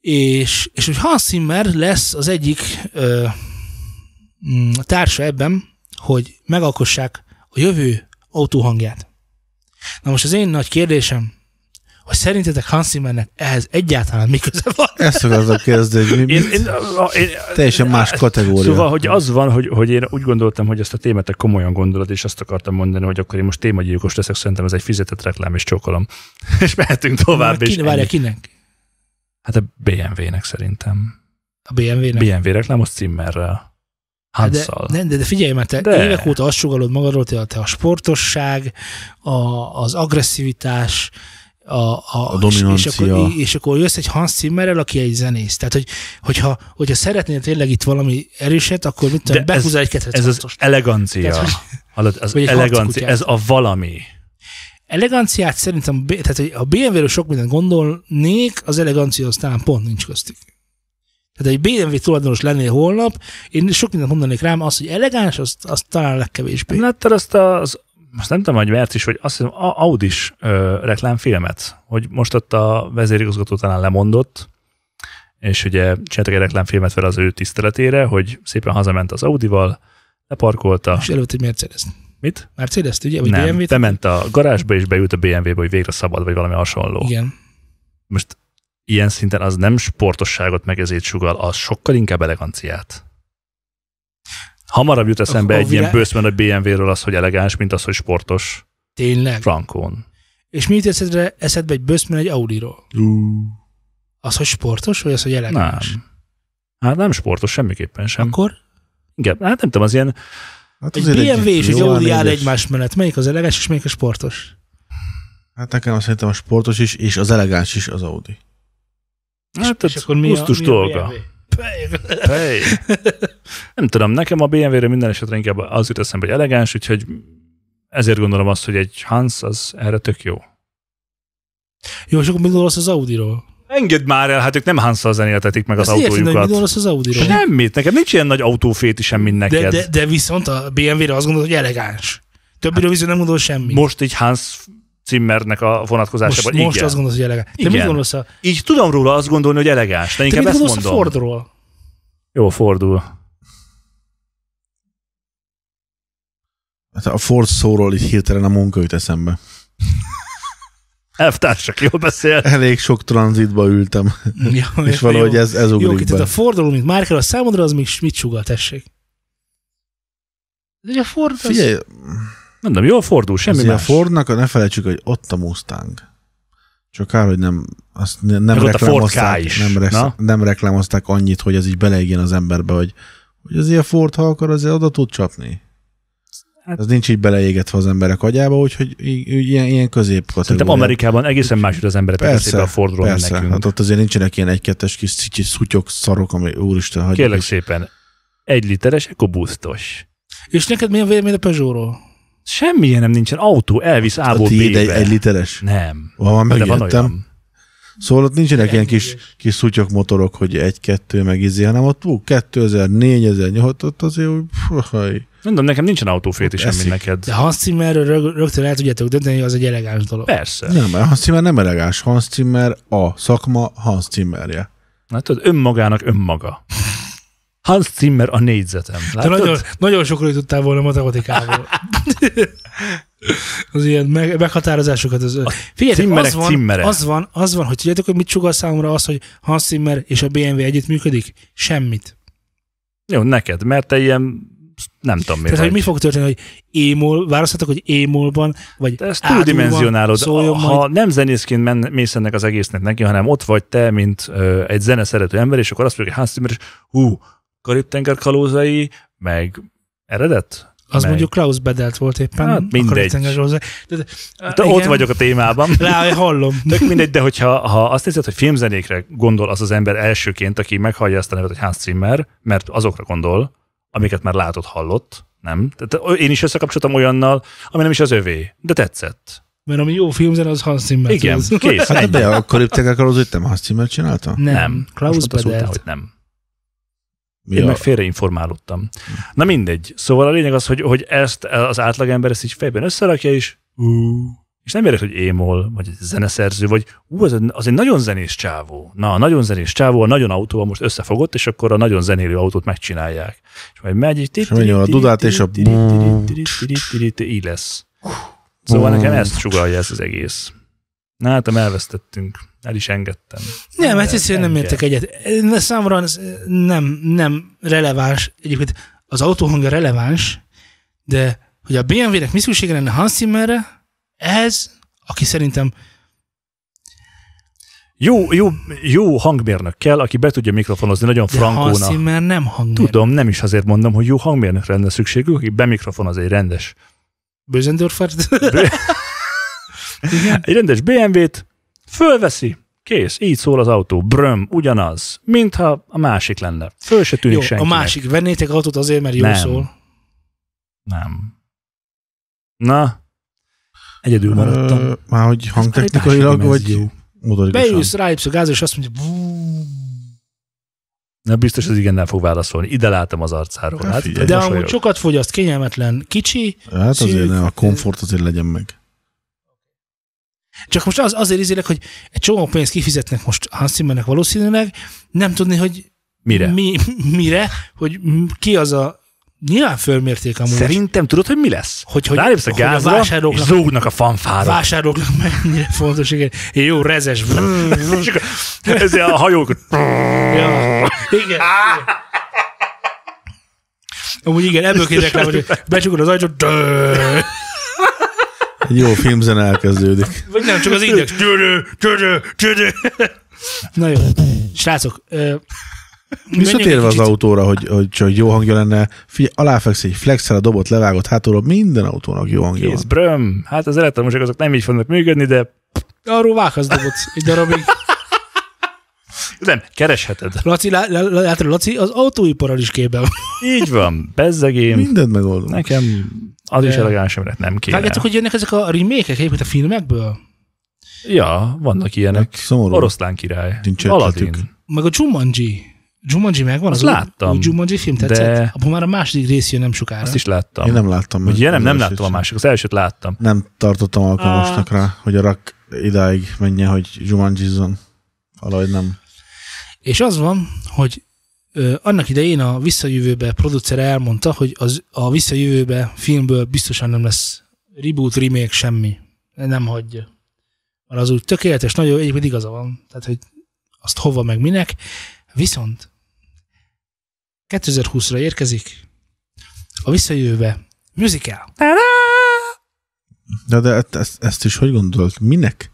És, és hogy Hans Zimmer lesz az egyik ö, mm, társa ebben, hogy megalkossák a jövő autóhangját. Na most az én nagy kérdésem, hogy szerintetek Hans Zimmernek ehhez egyáltalán mi köze van? Ezt akartam kérdezni, hogy mi, Én, én, a, én, teljesen más kategória. Szóval, hogy az van, hogy, hogy én úgy gondoltam, hogy ezt a témát te komolyan gondolod, és azt akartam mondani, hogy akkor én most témagyilkos leszek, szerintem ez egy fizetett reklám, és csókolom. és mehetünk tovább. és Ki, várja, kinek? Hát a BMW-nek szerintem. A BMW-nek. BMW reklámos Zimmerrel. Hát de, Hanszal. de, de, de figyelj, mert te De. évek óta azt sugalod magadról, te a sportosság, a, az agresszivitás, a, a, A és, és, dominancia. akkor, és akkor jössz egy Hans Zimmerrel, aki egy zenész. Tehát, hogy, hogyha, hogyha szeretnél tényleg itt valami erőset, akkor mit tudom, behúzol egy kettőt. Ez az elegancia. Tehát, hogy- Hallod, az elegancia, ez a valami. Eleganciát szerintem, tehát hogy a BMW-ről sok mindent gondolnék, az elegancia az talán pont nincs köztük. Tehát egy BMW tulajdonos lennél holnap, én sok mindent mondanék rám, az, hogy elegáns, az, az talán legkevésbé. Láttad azt az, most nem tudom, hogy mert is, vagy azt hiszem, Audis ö, reklámfilmet, hogy most ott a vezérigazgató talán lemondott, és ugye csináltak egy reklámfilmet vele az ő tiszteletére, hogy szépen hazament az Audival, leparkolta. És előtt egy Mercedes. Mit? mercedes ugye? Vagy nem, BMW-t? bement a garázsba, és beült a BMW-be, hogy végre szabad, vagy valami hasonló. Igen. Most ilyen szinten az nem sportosságot meg ezért sugal, az sokkal inkább eleganciát. Hamarabb jut eszembe A- a egy ilyen világ- bőszmen a BMW-ről az, hogy elegáns, mint az, hogy sportos. Tényleg. Frankón. És mi jut eszedre, eszedbe egy Böszmen egy Audiról? Ú, Az, hogy sportos, vagy az, hogy elegáns? Nem. Hát nem sportos, semmiképpen sem. Akkor Igen, hát nem tudom, az ilyen, Hát egy BMW és egy Audi áll egymás mellett. Melyik az elegáns, és melyik a sportos? Hát nekem azt szerintem a sportos is, és az elegáns is az Audi. hát és ez akkor mi a- mi a dolga. BMW? Hey. Nem tudom, nekem a BMW-re minden esetre inkább az jut eszembe, hogy elegáns, úgyhogy ezért gondolom azt, hogy egy Hans az erre tök jó. Jó, és akkor mit gondolsz az Audiról? Engedd már el, hát ők nem Hanszal zenéltetik meg az Ezt értem, hogy autójukat. gondolsz az Audiról? Semmit, nekem nincs ilyen nagy autófétisem, mint De, neked. de, de viszont a BMW-re azt gondolod, hogy elegáns. Többiről viszont nem gondolsz semmit. Most így Hans Zimmernek a vonatkozásában, most igen. azt gondolod, hogy elegáns. Te Igen. mit gondolsz a, Így tudom róla azt gondolni, hogy elegáns, de te inkább mit ezt gondolsz a mondom. Fordról? Jó, fordul. Hát a Ford szóról így hirtelen a munka jut eszembe. Elvtársak, jól beszél. Elég sok tranzitba ültem, Ja, és valahogy jó. ez, ez Jó, ugrik tehát be. a Fordról, mint márkára, a számodra az még mit sugal, tessék? De a Ford az... Figyelj, Mondom, jól fordul, semmi a. Fordnak, ne felejtsük, hogy ott a Mustang. Csak kár, hogy nem, azt ne- nem Meg K reklámozták, is. nem, resz, nem reklámozták annyit, hogy ez így beleégjen az emberbe, hogy, hogy azért a Ford, ha akar, azért oda tud csapni. Hát- Ez nincs így beleégetve az emberek agyába, úgyhogy ilyen, ilyen közép Szerintem Amerikában egészen más jut az emberek Persze, persze, a Fordról, Persze, nekünk. hát ott azért nincsenek ilyen egy-kettes kis cicsi szutyok, szarok, ami úristen hagyjuk. Kérlek is. szépen, egy literes ekobusztos. És neked mi a vélemény a Peugeotról? Semmilyen nem nincsen. Autó elvisz A A-ból tiéd egy, B-be. egy literes? Nem. Van, már De van megjöttem. olyan. Szóval ott nincsenek ilyen kis, kis szutyok motorok, hogy egy-kettő meg izé, hanem ott ú, 2000, 4000, 8, ott azért úgy, fuhaj. Mondom, nekem nincsen autófétisem, mint Eszik. neked. De Hans Zimmerről rög, rögtön el tudjátok dönteni, hogy az egy elegáns dolog. Persze. Nem, Hans Zimmer nem elegáns. Hans Zimmer a szakma Hans Zimmerje. Hát tudod, önmagának önmaga. Hans Zimmer a négyzetem. Látod? nagyon, nagyon sokat tudtál volna matematikából. az ilyen meg, meghatározásokat. Az, cimmerek az van, cimmere. az van, az van, hogy tudjátok, hogy mit sugal számomra az, hogy Hans Zimmer és a BMW együttműködik? Semmit. Jó, neked, mert te ilyen nem tudom mi Tehát, vagy. hogy mi fog történni, hogy émol, választhatok, hogy émolban, vagy Te ezt túldimenzionálod. Ha majd. nem zenészként men, mész ennek az egésznek neki, hanem ott vagy te, mint ö, egy zene szerető ember, és akkor azt mondja, hogy Hans Zimmer, és hú, Karib-tenger kalózai, meg eredet? Az Mely? mondjuk Klaus Bedelt volt éppen. Hát mindegy. De, de, De ott vagyok a témában. Rá, hallom. Tök mindegy, de hogyha ha azt hiszed, hogy filmzenékre gondol az az ember elsőként, aki meghallja ezt a nevet, hogy Hans Zimmer, mert azokra gondol, amiket már látott, hallott, nem? Tehát én is összekapcsoltam olyannal, ami nem is az övé, de tetszett. Mert ami jó filmzen, az Hans Zimmer. Igen, kész. Hát de akkor arról, hogy te Hans Zimmer csinálta? Nem, Nem. Klaus Bedelt. hogy nem. Mi Én a- meg félreinformálódtam. Na mindegy. Szóval a lényeg az, hogy, hogy ezt az átlagember ezt így fejben összerakja, és és nem érek, hogy émol, vagy egy zeneszerző, vagy ú, az, az egy nagyon zenés csávó. Na, a nagyon zenés csávó, a nagyon autóval most összefogott, és akkor a nagyon zenélő autót megcsinálják. És majd megy, így... És a dudát, és a- Így lesz. Szóval nekem ezt sugalja ez az egész. Na, hát elvesztettünk. El is engedtem. Nem, hát egyszerűen nem értek egyet. De Számomra ez nem, nem releváns. Egyébként az autóhangja releváns, de hogy a BMW-nek mi szüksége lenne Hans Zimmerre, ez, aki szerintem Jó, jó, jó hangmérnök kell, aki be tudja mikrofonozni nagyon de Hans frankóna. Zimmer nem hangmérnök. Tudom, nem is azért mondom, hogy jó hangmérnökre lenne szükségük, aki bemikrofonoz egy rendes, Bözendorfer? egy rendes BMW-t, fölveszi, kész, így szól az autó, bröm, ugyanaz, mintha a másik lenne. Föl se tűnik Jó, a senkinek. másik. Vennétek autót azért, mert jó Nem. szól. Nem. Na, egyedül maradtam. Ö, Már hogy hangtechnikailag, vagy? Beülsz, ráépsz a gázra, és azt mondja. Na, biztos az igennel fog válaszolni. Ide látom az arcáról. Hát Hát, de amúgy sokat fogyaszt, kényelmetlen, kicsi, Hát azért nem, a komfort azért legyen meg. Csak most az, azért izélek, hogy egy csomó pénzt kifizetnek most Hans Zimmernek valószínűleg, nem tudni, hogy Mire? Mi, mire, hogy ki az a... Nyilván fölmérték amúgy. Szerintem tudod, hogy mi lesz? Hogy- hogy- Rálépsz a hogy a gázra, és vásárlóknak- zúgnak a fanfárok. vásárlóknak mennyire fontos, igen. Jó rezes. Ez a hajók. ja. Igen. Amúgy igen, ebből kéne hogy becsukod az ajtót. Egy jó filmzene elkezdődik. vagy nem, csak az index. Dö, dö, dö. Na jó, srácok, ö, Visszatérve az autóra, hogy, hogy csak jó hangja lenne, figyelj, aláfeksz egy flexel a dobot levágott hátulról, minden autónak jó hangja Kész, van. bröm. Hát az elektromosok azok nem így fognak működni, de Arról vághatsz dobot egy darabig. Nem, keresheted. Laci, lá, lá, látod, Laci, az autóiparral is képben. Így van, bezzegém. Mindent megoldom. Nekem az is elegáns, aminek nem kéne. Vágjátok, hogy jönnek ezek a remake-ek egyébként a filmekből? Ja, vannak ilyenek. Hát szomorú. Oroszlán király. Nincs Aladdin. Meg a Jumanji. Jumanji megvan? Azt az láttam. Új Jumanji film tetszett? De- Abban már a második rész jön nem sokára. Azt is láttam. Én nem láttam. meg Ugye nem, nem láttam a másik, az elsőt láttam. Nem tartottam alkalmasnak rá, hogy a rak idáig menjen, hogy Jumanjizzon. Valahogy nem. És az van, hogy ö, annak idején a Visszajövőbe producere elmondta, hogy az, a Visszajövőbe filmből biztosan nem lesz reboot, remake, semmi. Nem hagyja. Mert az úgy tökéletes, nagyon egyébként igaza van. Tehát, hogy azt hova meg minek. Viszont 2020-ra érkezik a Visszajövőbe musical. De, de ezt- ezt, ezt is hogy gondolod? Minek?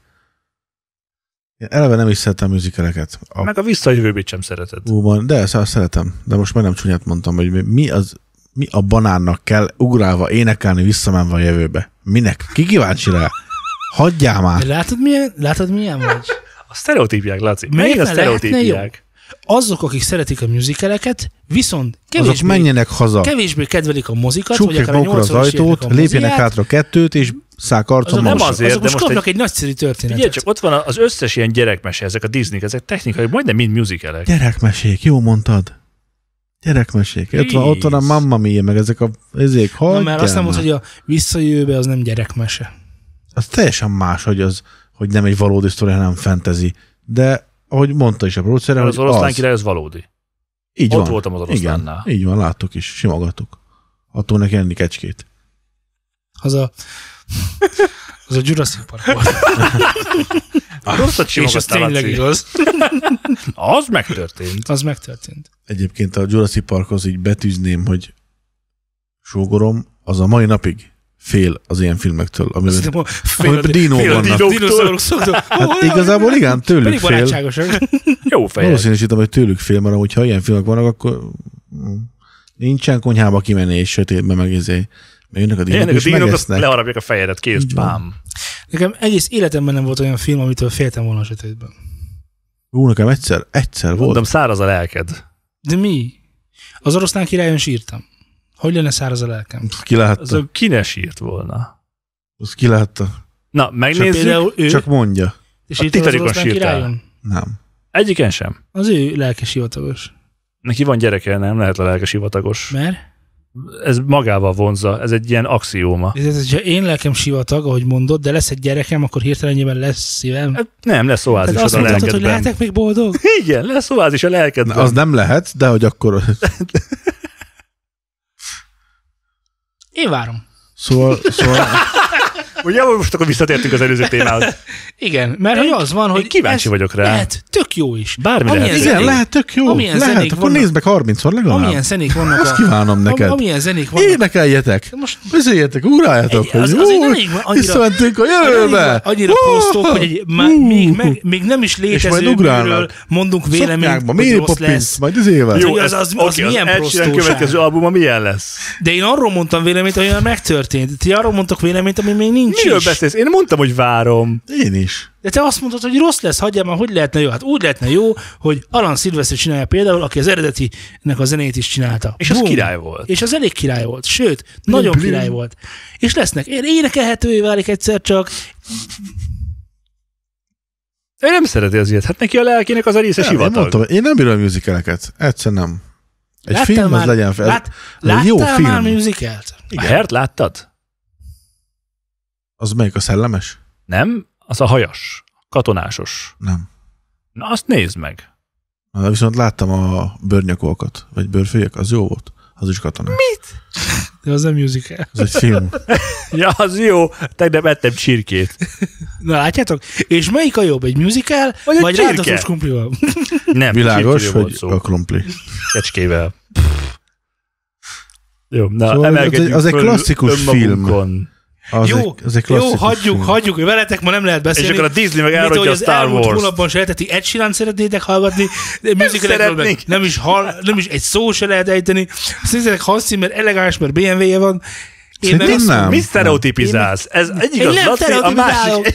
Én eleve nem is szeretem musicaleket. A Meg a visszajövőbét sem szereted. Ú, de ezt azt szeretem. De most már nem csúnyát mondtam, hogy mi- az mi a banánnak kell ugrálva énekelni visszamenve a jövőbe? Minek? Ki kíváncsi rá? Hagyjál már! Látod milyen, látod milyen vagy? A sztereotípiák, Laci. Még a sztereotípiák. Azok, akik szeretik a musicaleket, viszont Azok kevésbé, menjenek haza, kevésbé kedvelik a mozikat, vagy csukják akár a magukra az 80-as ajtót, a lépjenek hátra kettőt, és szákarcon azok, nem most, azért, azok de most kapnak egy, nagyszerű történetet. Figyelj, csak ott van az összes ilyen gyerekmese, ezek a Disney, ezek technikai, majdnem mind musicalek. Gyerekmesék, jó mondtad. Gyerekmesék. Ott van, ott van a Mamma Mia, meg ezek a ezék, Na, mert azt nem mondta, hogy a visszajövőbe az nem gyerekmese. Az teljesen más, hogy az, hogy nem egy valódi sztori, hanem fantasy. De ahogy mondta is a producere, Mert hogy az oroszlán az. király az valódi. Így Ott van. voltam az Igen, oroszlánnál. így van, láttuk is, simogattuk. Attól neki enni kecskét. Az a, az a Jurassic Park volt. A rosszat És ez tényleg igaz. Az megtörtént. Az megtörtént. Egyébként a Jurassic Parkhoz így betűzném, hogy sógorom az a mai napig fél az ilyen filmektől, amiben, hiszem, fél amiben a dinók fél a vannak. dinók. dinoszaurusz szoktak. Hát igazából igen, tőlük Pedig fél. Jó fejek. Valószínűsítem, hogy tőlük fél, mert amúgy ha ilyen filmek vannak, akkor Nincsen konyhába kimenni és sötétbe meg izé. Meg jönnek a dínok, Ilyenek a és dínok, azt megesznek. leharapják a fejedet, kész, bám. Nekem egész életemben nem volt olyan film, amitől féltem volna a sötétben. Ú, nekem egyszer, egyszer volt. Mondom, száraz a lelked. De mi? Az oroszlán királyon sírtam. Hogy lenne száraz a lelkem? Ki látta? Az ki ne sírt volna. Az ki látta? Na, Csak megnézzük. például ő, Csak mondja. és a itt az Titanicon oroszlán sírtál. Nem. Egyiken sem. Az ő lelkes hivatagos. Neki van gyereke, nem lehet a lelkes hivatagos. Mert? Ez magával vonza, ez egy ilyen axióma. Ez, ha én lelkem sivatag, ahogy mondod, de lesz egy gyerekem, akkor hirtelenjében lesz szívem. Hát Nem, lesz oázis Tehát azt a mondhatod, hogy lelkedben. lehetek még boldog? Igen, lesz oázis a lelkedben. Az nem lehet, de hogy akkor... Én várom. Szóval, szóval Ugye most akkor visszatértünk az előző témához. Igen, mert hogy az van, hogy Én kíváncsi vagyok rá. Lehet, tök jó is. Bármi Amilyen lehet. igen, lehet, tök jó. amilyen lehet, zenék akkor vannak- nézd meg 30-szor legalább. Amilyen zenék vannak Azt a... kívánom neked. Am, amilyen zenék vannak. Énekeljetek! Most Beszéljetek, uráljatok, Egy- hogy az- azért nem így van, annyira- a jövőbe! annyira posztok, hogy egy, má, még, meg, még nem is létező mondunk véleményt, hogy rossz lesz. majd izével. Jó, az- az- az milyen prostóság? következő albuma milyen lesz? De én arról mondtam véleményt, hogy megtörtént. Ti arról mondtok véleményt, ami még nincs Miről is. beszélsz? Én mondtam, hogy várom. Én is. De te azt mondtad, hogy rossz lesz, hagyjál már, hogy lehetne jó? Hát úgy lehetne jó, hogy Alan Silvestri csinálja például, aki az eredetinek a zenét is csinálta. És az Bum. király volt. És az elég király volt. Sőt, nagyon blüm. király volt. És lesznek. Énekelhetővé válik egyszer csak. Ő nem szereti az ilyet. Hát neki a lelkének az a része Nem, én, sivatag. mondtam, én nem bírom a musicaleket. Egyszer nem. Egy Láttál film már, az legyen fel. Lát, ez egy jó láttál film. már musicalt? A Hert láttad? Az melyik a szellemes? Nem? Az a hajas. Katonásos. Nem. Na azt nézd meg. Na, viszont láttam a bőrnyakókat, vagy bőrfőjek, az jó volt. Az is katona. Mi? De az nem musical. Az egy film. Ja, az jó. Tegnap ettem csirkét. Na látjátok? És melyik a jobb? Egy musical, Vagy egy vagy csirke? rántatos kumplival? Nem, Világos, hogy a krumpli. Kecskével. Jó, na Szóval emelkedjünk az egy- az egy klasszikus önmagunkon. Az jó, egy, az egy jó, hagyjuk, film. hagyjuk, hogy veletek ma nem lehet És beszélni. akkor a Disney meg elrodja a az Star elmúlt Wars. hónapban sejteti, Ed Sheeran szeretnétek hallgatni, de musicalekről meg nem is, hall, nem is egy szó se lehet ejteni. Szerintetek Hans Zimmer elegáns, mert BMW-je van. Én Szerintem azt- nem. Mi sztereotipizálsz? Ez egyik Én az nem Laci, a másik.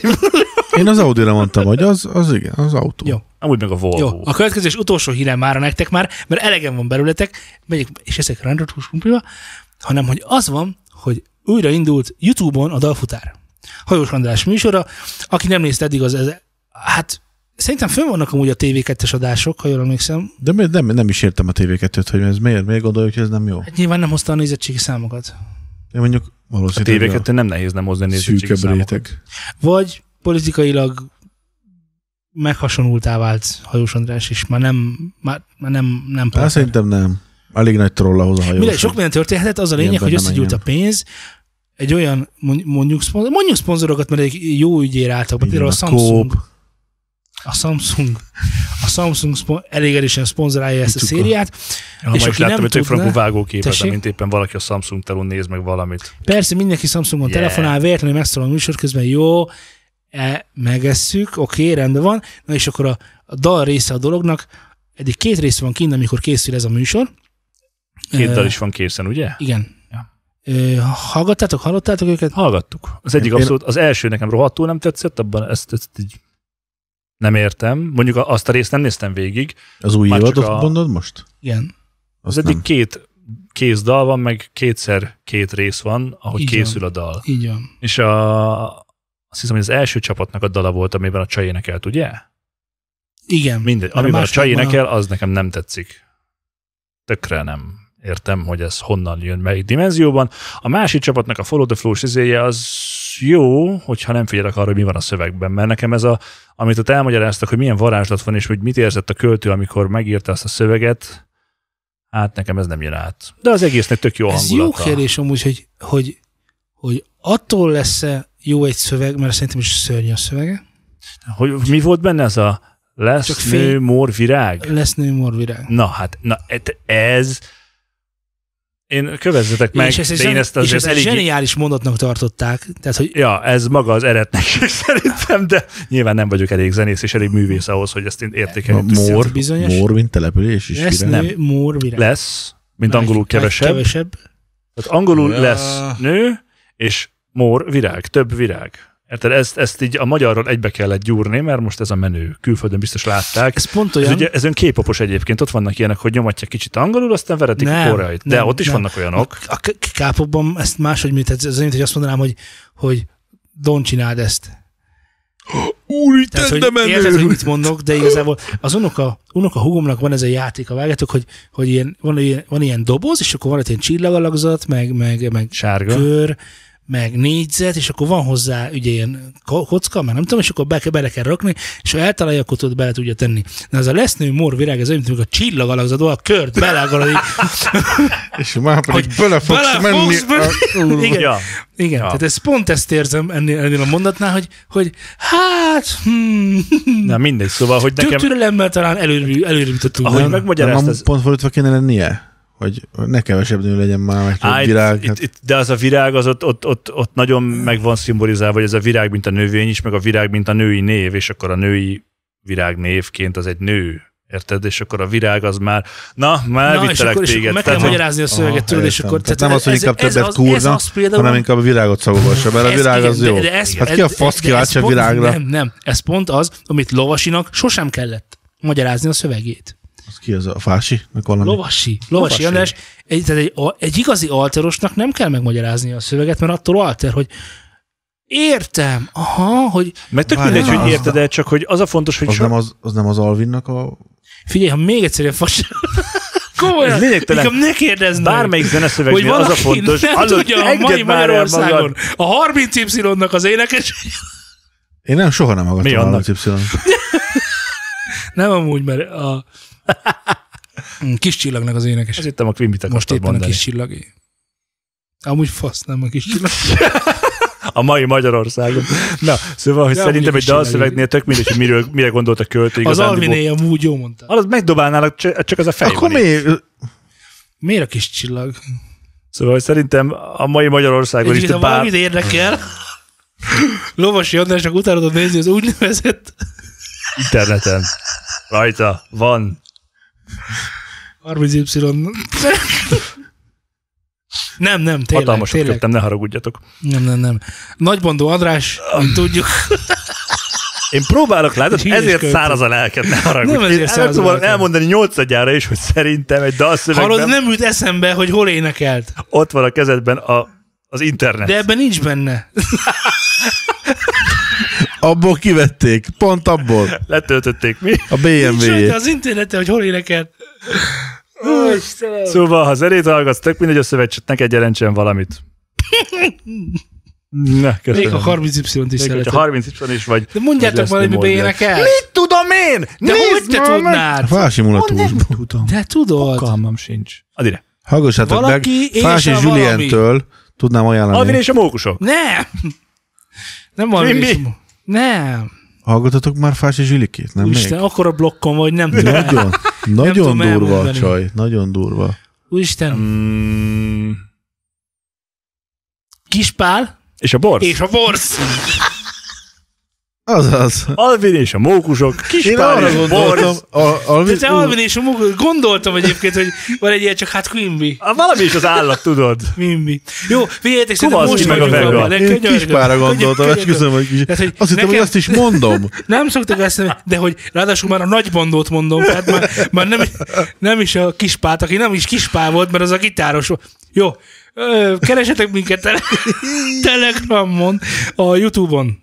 Én az Audi-ra mondtam, hogy az, az igen, az autó. Jó. Amúgy meg a Volvo. Jó, a következő és utolsó hírem már nektek már, mert elegem van belőletek, megyek, és ezek rántatos kumpliba, hanem hogy az van, hogy újra indult YouTube-on a Dalfutár. Hajós András műsora, aki nem nézte eddig az, ez, hát szerintem fönn vannak amúgy a TV2-es adások, ha jól emlékszem. De miért nem, nem is értem a TV2-t, hogy ez miért, miért gondoljuk, hogy ez nem jó. Hát nyilván nem hozta a nézettségi számokat. Én mondjuk A valószínűleg tévéket nem nehéz nem hozni a nézettségi számokat. réteg. Vagy politikailag meghasonultá vált Hajós András is, már nem, már, már nem, nem Hát partner. szerintem nem. Elég nagy troll ahhoz a hajós. Mindegy, sok minden történhetett, az a lényeg, hogy összegyűlt a pénz, egy olyan, mond- mondjuk, szponzor, mondjuk szponzorokat, mert egy jó ügyére álltak Igen, például a a Samsung. Coop. A Samsung, a Samsung szpon- elég erősen szponzorálja ezt a szériát. Ha És ma is aki láttam egy tök frankú vágóképet, Tessék? mint éppen valaki a Samsung telón néz meg valamit. Persze mindenki Samsungon Yeah. telefonál, véletlenül megszólal a műsor közben, jó, e, megesszük, oké, rendben van. Na és akkor a, a dal része a dolognak, eddig két rész van kint, amikor készül ez a műsor. Két dal is van készen, ugye? Igen. Ja. Hallgattátok, hallottátok őket? Hallgattuk. Az egyik Én- abszolút, az első nekem rohadtul nem tetszett, abban ezt, ezt így nem értem. Mondjuk azt a részt nem néztem végig. Az új évadot a- mondod most? Igen. Az Azt eddig nem. két kész dal van, meg kétszer két rész van, ahogy Így készül a dal. Így van. És a, azt hiszem, hogy az első csapatnak a dala volt, amiben a csaj énekelt, ugye? Igen. Mindegy. A Amiben a csaj énekel, az nekem nem tetszik. Tökre nem értem, hogy ez honnan jön, melyik dimenzióban. A másik csapatnak a Follow the Flow izéje az jó, hogyha nem figyelek arra, hogy mi van a szövegben, mert nekem ez a, amit ott elmagyaráztak, hogy milyen varázslat van, és hogy mit érzett a költő, amikor megírta azt a szöveget, hát nekem ez nem jön át. De az egésznek tök jó Ez jó hangulata. kérdés amúgy, hogy, hogy, hogy attól lesz-e jó egy szöveg, mert szerintem is szörnyű a szövege. Hogy mi volt benne ez a lesz Csak fény- nő, mor, virág? Lesz nő morvirág. Na hát, na ez... Én kövezzetek meg, és ezt, de én ezt és azért ezt egy elég... zseniális mondatnak tartották. Tehát, hogy Ja, ez maga az eretnekség szerintem, de nyilván nem vagyok elég zenész és elég művész ahhoz, hogy ezt én értékelni tudjam. Mór, bizonyos- Mór, mint település is. lesz virág. nő morvirág. Lesz mint angolul kevesebb. Kevesebb. Tehát angolul Ja. lesz nő, és mór, virág, több virág. Érted? Ezt, ezt így a magyarról egybe kellett gyúrni, mert most ez a menő. Külföldön biztos látták. Ez pont Ez, olyan... ugye, ez ön képopos egyébként, ott vannak ilyenek, hogy nyomatják kicsit angolul, aztán veretik Nem, a koreait. De nem, ott is nem. vannak olyanok. A k- kápokban ezt máshogy, mint ez, ez olyan, hogy azt mondanám, hogy, hogy don't csináld ezt. Tehát, hogy érted, hogy mit mondok, de igazából az unoka, unoka hugomnak van ez a játék, a vágjátok, hogy, hogy ilyen, van, ilyen, van ilyen doboz, és akkor van egy ilyen csillagalakzat, meg, meg, meg Sárga. kör, meg négyzet, és akkor van hozzá ugye ilyen ko- kocka, meg nem tudom, és akkor be, bele kell rakni, és ha eltalálja, akkor tudod bele tudja tenni. De az a lesznő mor virág, ez olyan, mint amikor a csillagalakzatban a kört beleagolod, És már pedig Hogy bele fogsz bele menni. fogsz menni. a- Igen. Ja. Igen, Ja. tehát ez pont ezt érzem ennél, ennél a mondatnál, hogy, hogy hát, hmm, Na mindegy, szóval, hogy nekem, türelemmel talán előre, előre jutottunk. Ahogy volna. meg- megmagyarázta, de ez- nem pont fordítva kéne lennie? Hogy ne kevesebb nő legyen már, meg Á, virág. itt, hát itt, de az a virág, az ott, ott, ott, ott nagyon meg van szimbolizálva, hogy ez a virág, mint a növény is, meg a virág, mint a női név, és akkor a női virág névként az egy nő. Érted? És akkor a virág az már, na, már Na, és vittelek akkor, és téged. meg kell Tehát, magyarázni a szöveget Aha, tőle, és akkor... Tehát nem az, hogy inkább ez többet kúrna, hanem inkább a virágot szagolvassa bele. A virág az jó. De, de ez, Hát ki a fasz kíváncsi a virágra? Nem, nem. Ez pont az, amit lovasinak sosem kellett magyarázni a szövegét. Az ki az a fási? Valami? Lovasi. Lovasi Lovasi. András, egy, tehát egy, egy igazi alterosnak nem kell megmagyarázni a szöveget, mert attól alter, hogy értem, aha, hogy Meg tök mindegy, hogy érted el, csak hogy az a fontos, hogy Az so, nem az, az nem az Alvinnak a... figyelj, ha még egyszer ilyen fas... Komolyan, lényegtelen. inkább ne kérdezz meg. bármelyik hogy zeneszövegnél az a fontos, nem hallod, tudja a mai Magyarországon a 30 Y-nak az énekes, Én nem soha nem Mi hallgattam a Y. nem amúgy, mert a kis csillagnak az énekes. Azt hittem a Quimbit Most éppen a mondani. kis csillagé. Amúgy fasz, nem a kis csillag. A mai Magyarországon. Na, szóval, hogy Ja, szerintem egy is dalszövegnél tök mindegy, hogy miről, mire gondolt a költő Az. Alviné amúgy jó mondta. Az megdobálnának, csak az a fej Akkor van itt. mi? Miért a kis csillag? Szóval hogy szerintem a mai Magyarországon is, Egyébként, de ha bár... valamit érdekel, Lovasi Andrásnak utána nézni az úgynevezett interneten. Rajta van. 30 Y. Nem, nem, tényleg, Hatalmasat tényleg. köptem, ne haragudjatok. Nem, nem, nem. Nagybondó András, mint tudjuk, Én próbálok, látod, Híres ezért költő. száraz a lelked, ne haragudj. Nem ezért Én száraz a megpróbálom lelked. elmondani nyolcadjára is, hogy szerintem egy dalszövegben hallod, nem jut eszembe, hogy hol énekelt. ott van a kezedben a, az internet. De ebben nincs benne. Abból kivették. Pont abból. Letöltötték mi? A BMW-jét. az interneten, hogy hol. Ó, Istenem. Szóval, ha zenét hallgatsz, tök mindegy a szöveg, csak neked jelentsen valamit. Na, Még köszönöm. a 30 Y-t is Még hogyha szeretem. 30 is van is, vagy... De mondjátok vagy valami, Leslie mibe Moore. énekel. Mit tudom én? De Nézd hogy te tudnád? fási mulatúsból. tudom. De tudod. Fogalmam sincs. Adire. Hallgassátok meg, Valaki és Fási a Julientől tudnám ajánlani. és a mókusok. Nem. Nem van Quimby? Nem. Hallgatotok már Fási Zsilikét? Nem Úristen, még? akkor a blokkon vagy, nem tudom. Nagyon, nagyon tudom durva elmondani. csaj. Nagyon durva. Úristen. Mm, Kispál és a borsz. és a borsz. Azaz. Alvin és a mókusok. Arra és gondoltam, a, a, De te Alvin és a Mugol, gondoltam egyébként, hogy van egy ilyen, csak hát Quimby. Ah, Valami is az állat, tudod. Quimby. Jó, figyeljetek, szerintem most meg a Vega. én kispára gondoltam, köszönöm, hogy kis... Tehát, hogy Azt hittem, hogy azt is mondom. Nem szoktak eszembe, de hogy ráadásul már a nagybandót mondom, tehát már, már nem, nem is a kispát, aki nem is kispál volt, mert az a gitáros volt. Jó, keresetek minket tele, Telegramon, a Youtube-on.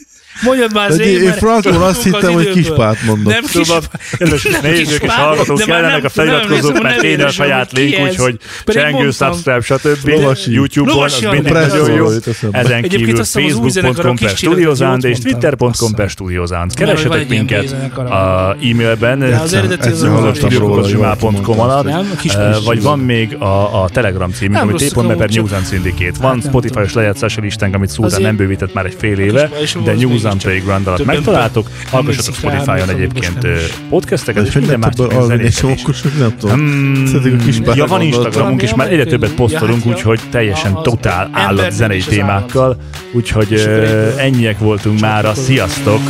Mondjad már Zé, én mert frankon azt az hittem, hogy kispát mondok. Nem Szóval, kispát. kedves nem nézők és hallgatók, kellenek a feliratkozók, mert kéne a saját link, úgyhogy csengő, subscribe, stb. YouTube-on, az András. nagyon jó. Ezen kívül az facebook.com per jót és twitter.com per van Keresetek minket a e-mailben, az az az az- studiokocsimá.com alatt, vagy van még a, a Telegram címünk, ami t.me per News and Syndicate. Van Hát Spotify-os lejátszási listánk, amit Szultán nem bővített már egy fél éve, de az News mégiscsak and Playground alatt megtaláltok. Hallgassatok Spotify-on egyébként podcasteket, és minden más nem tudom. Hmm, ja, van. Instagramunk is, már egyre többet posztolunk, úgyhogy teljesen totál állat zenei témákkal. Úgyhogy ennyiek voltunk csatlakozunk. Sziasztok!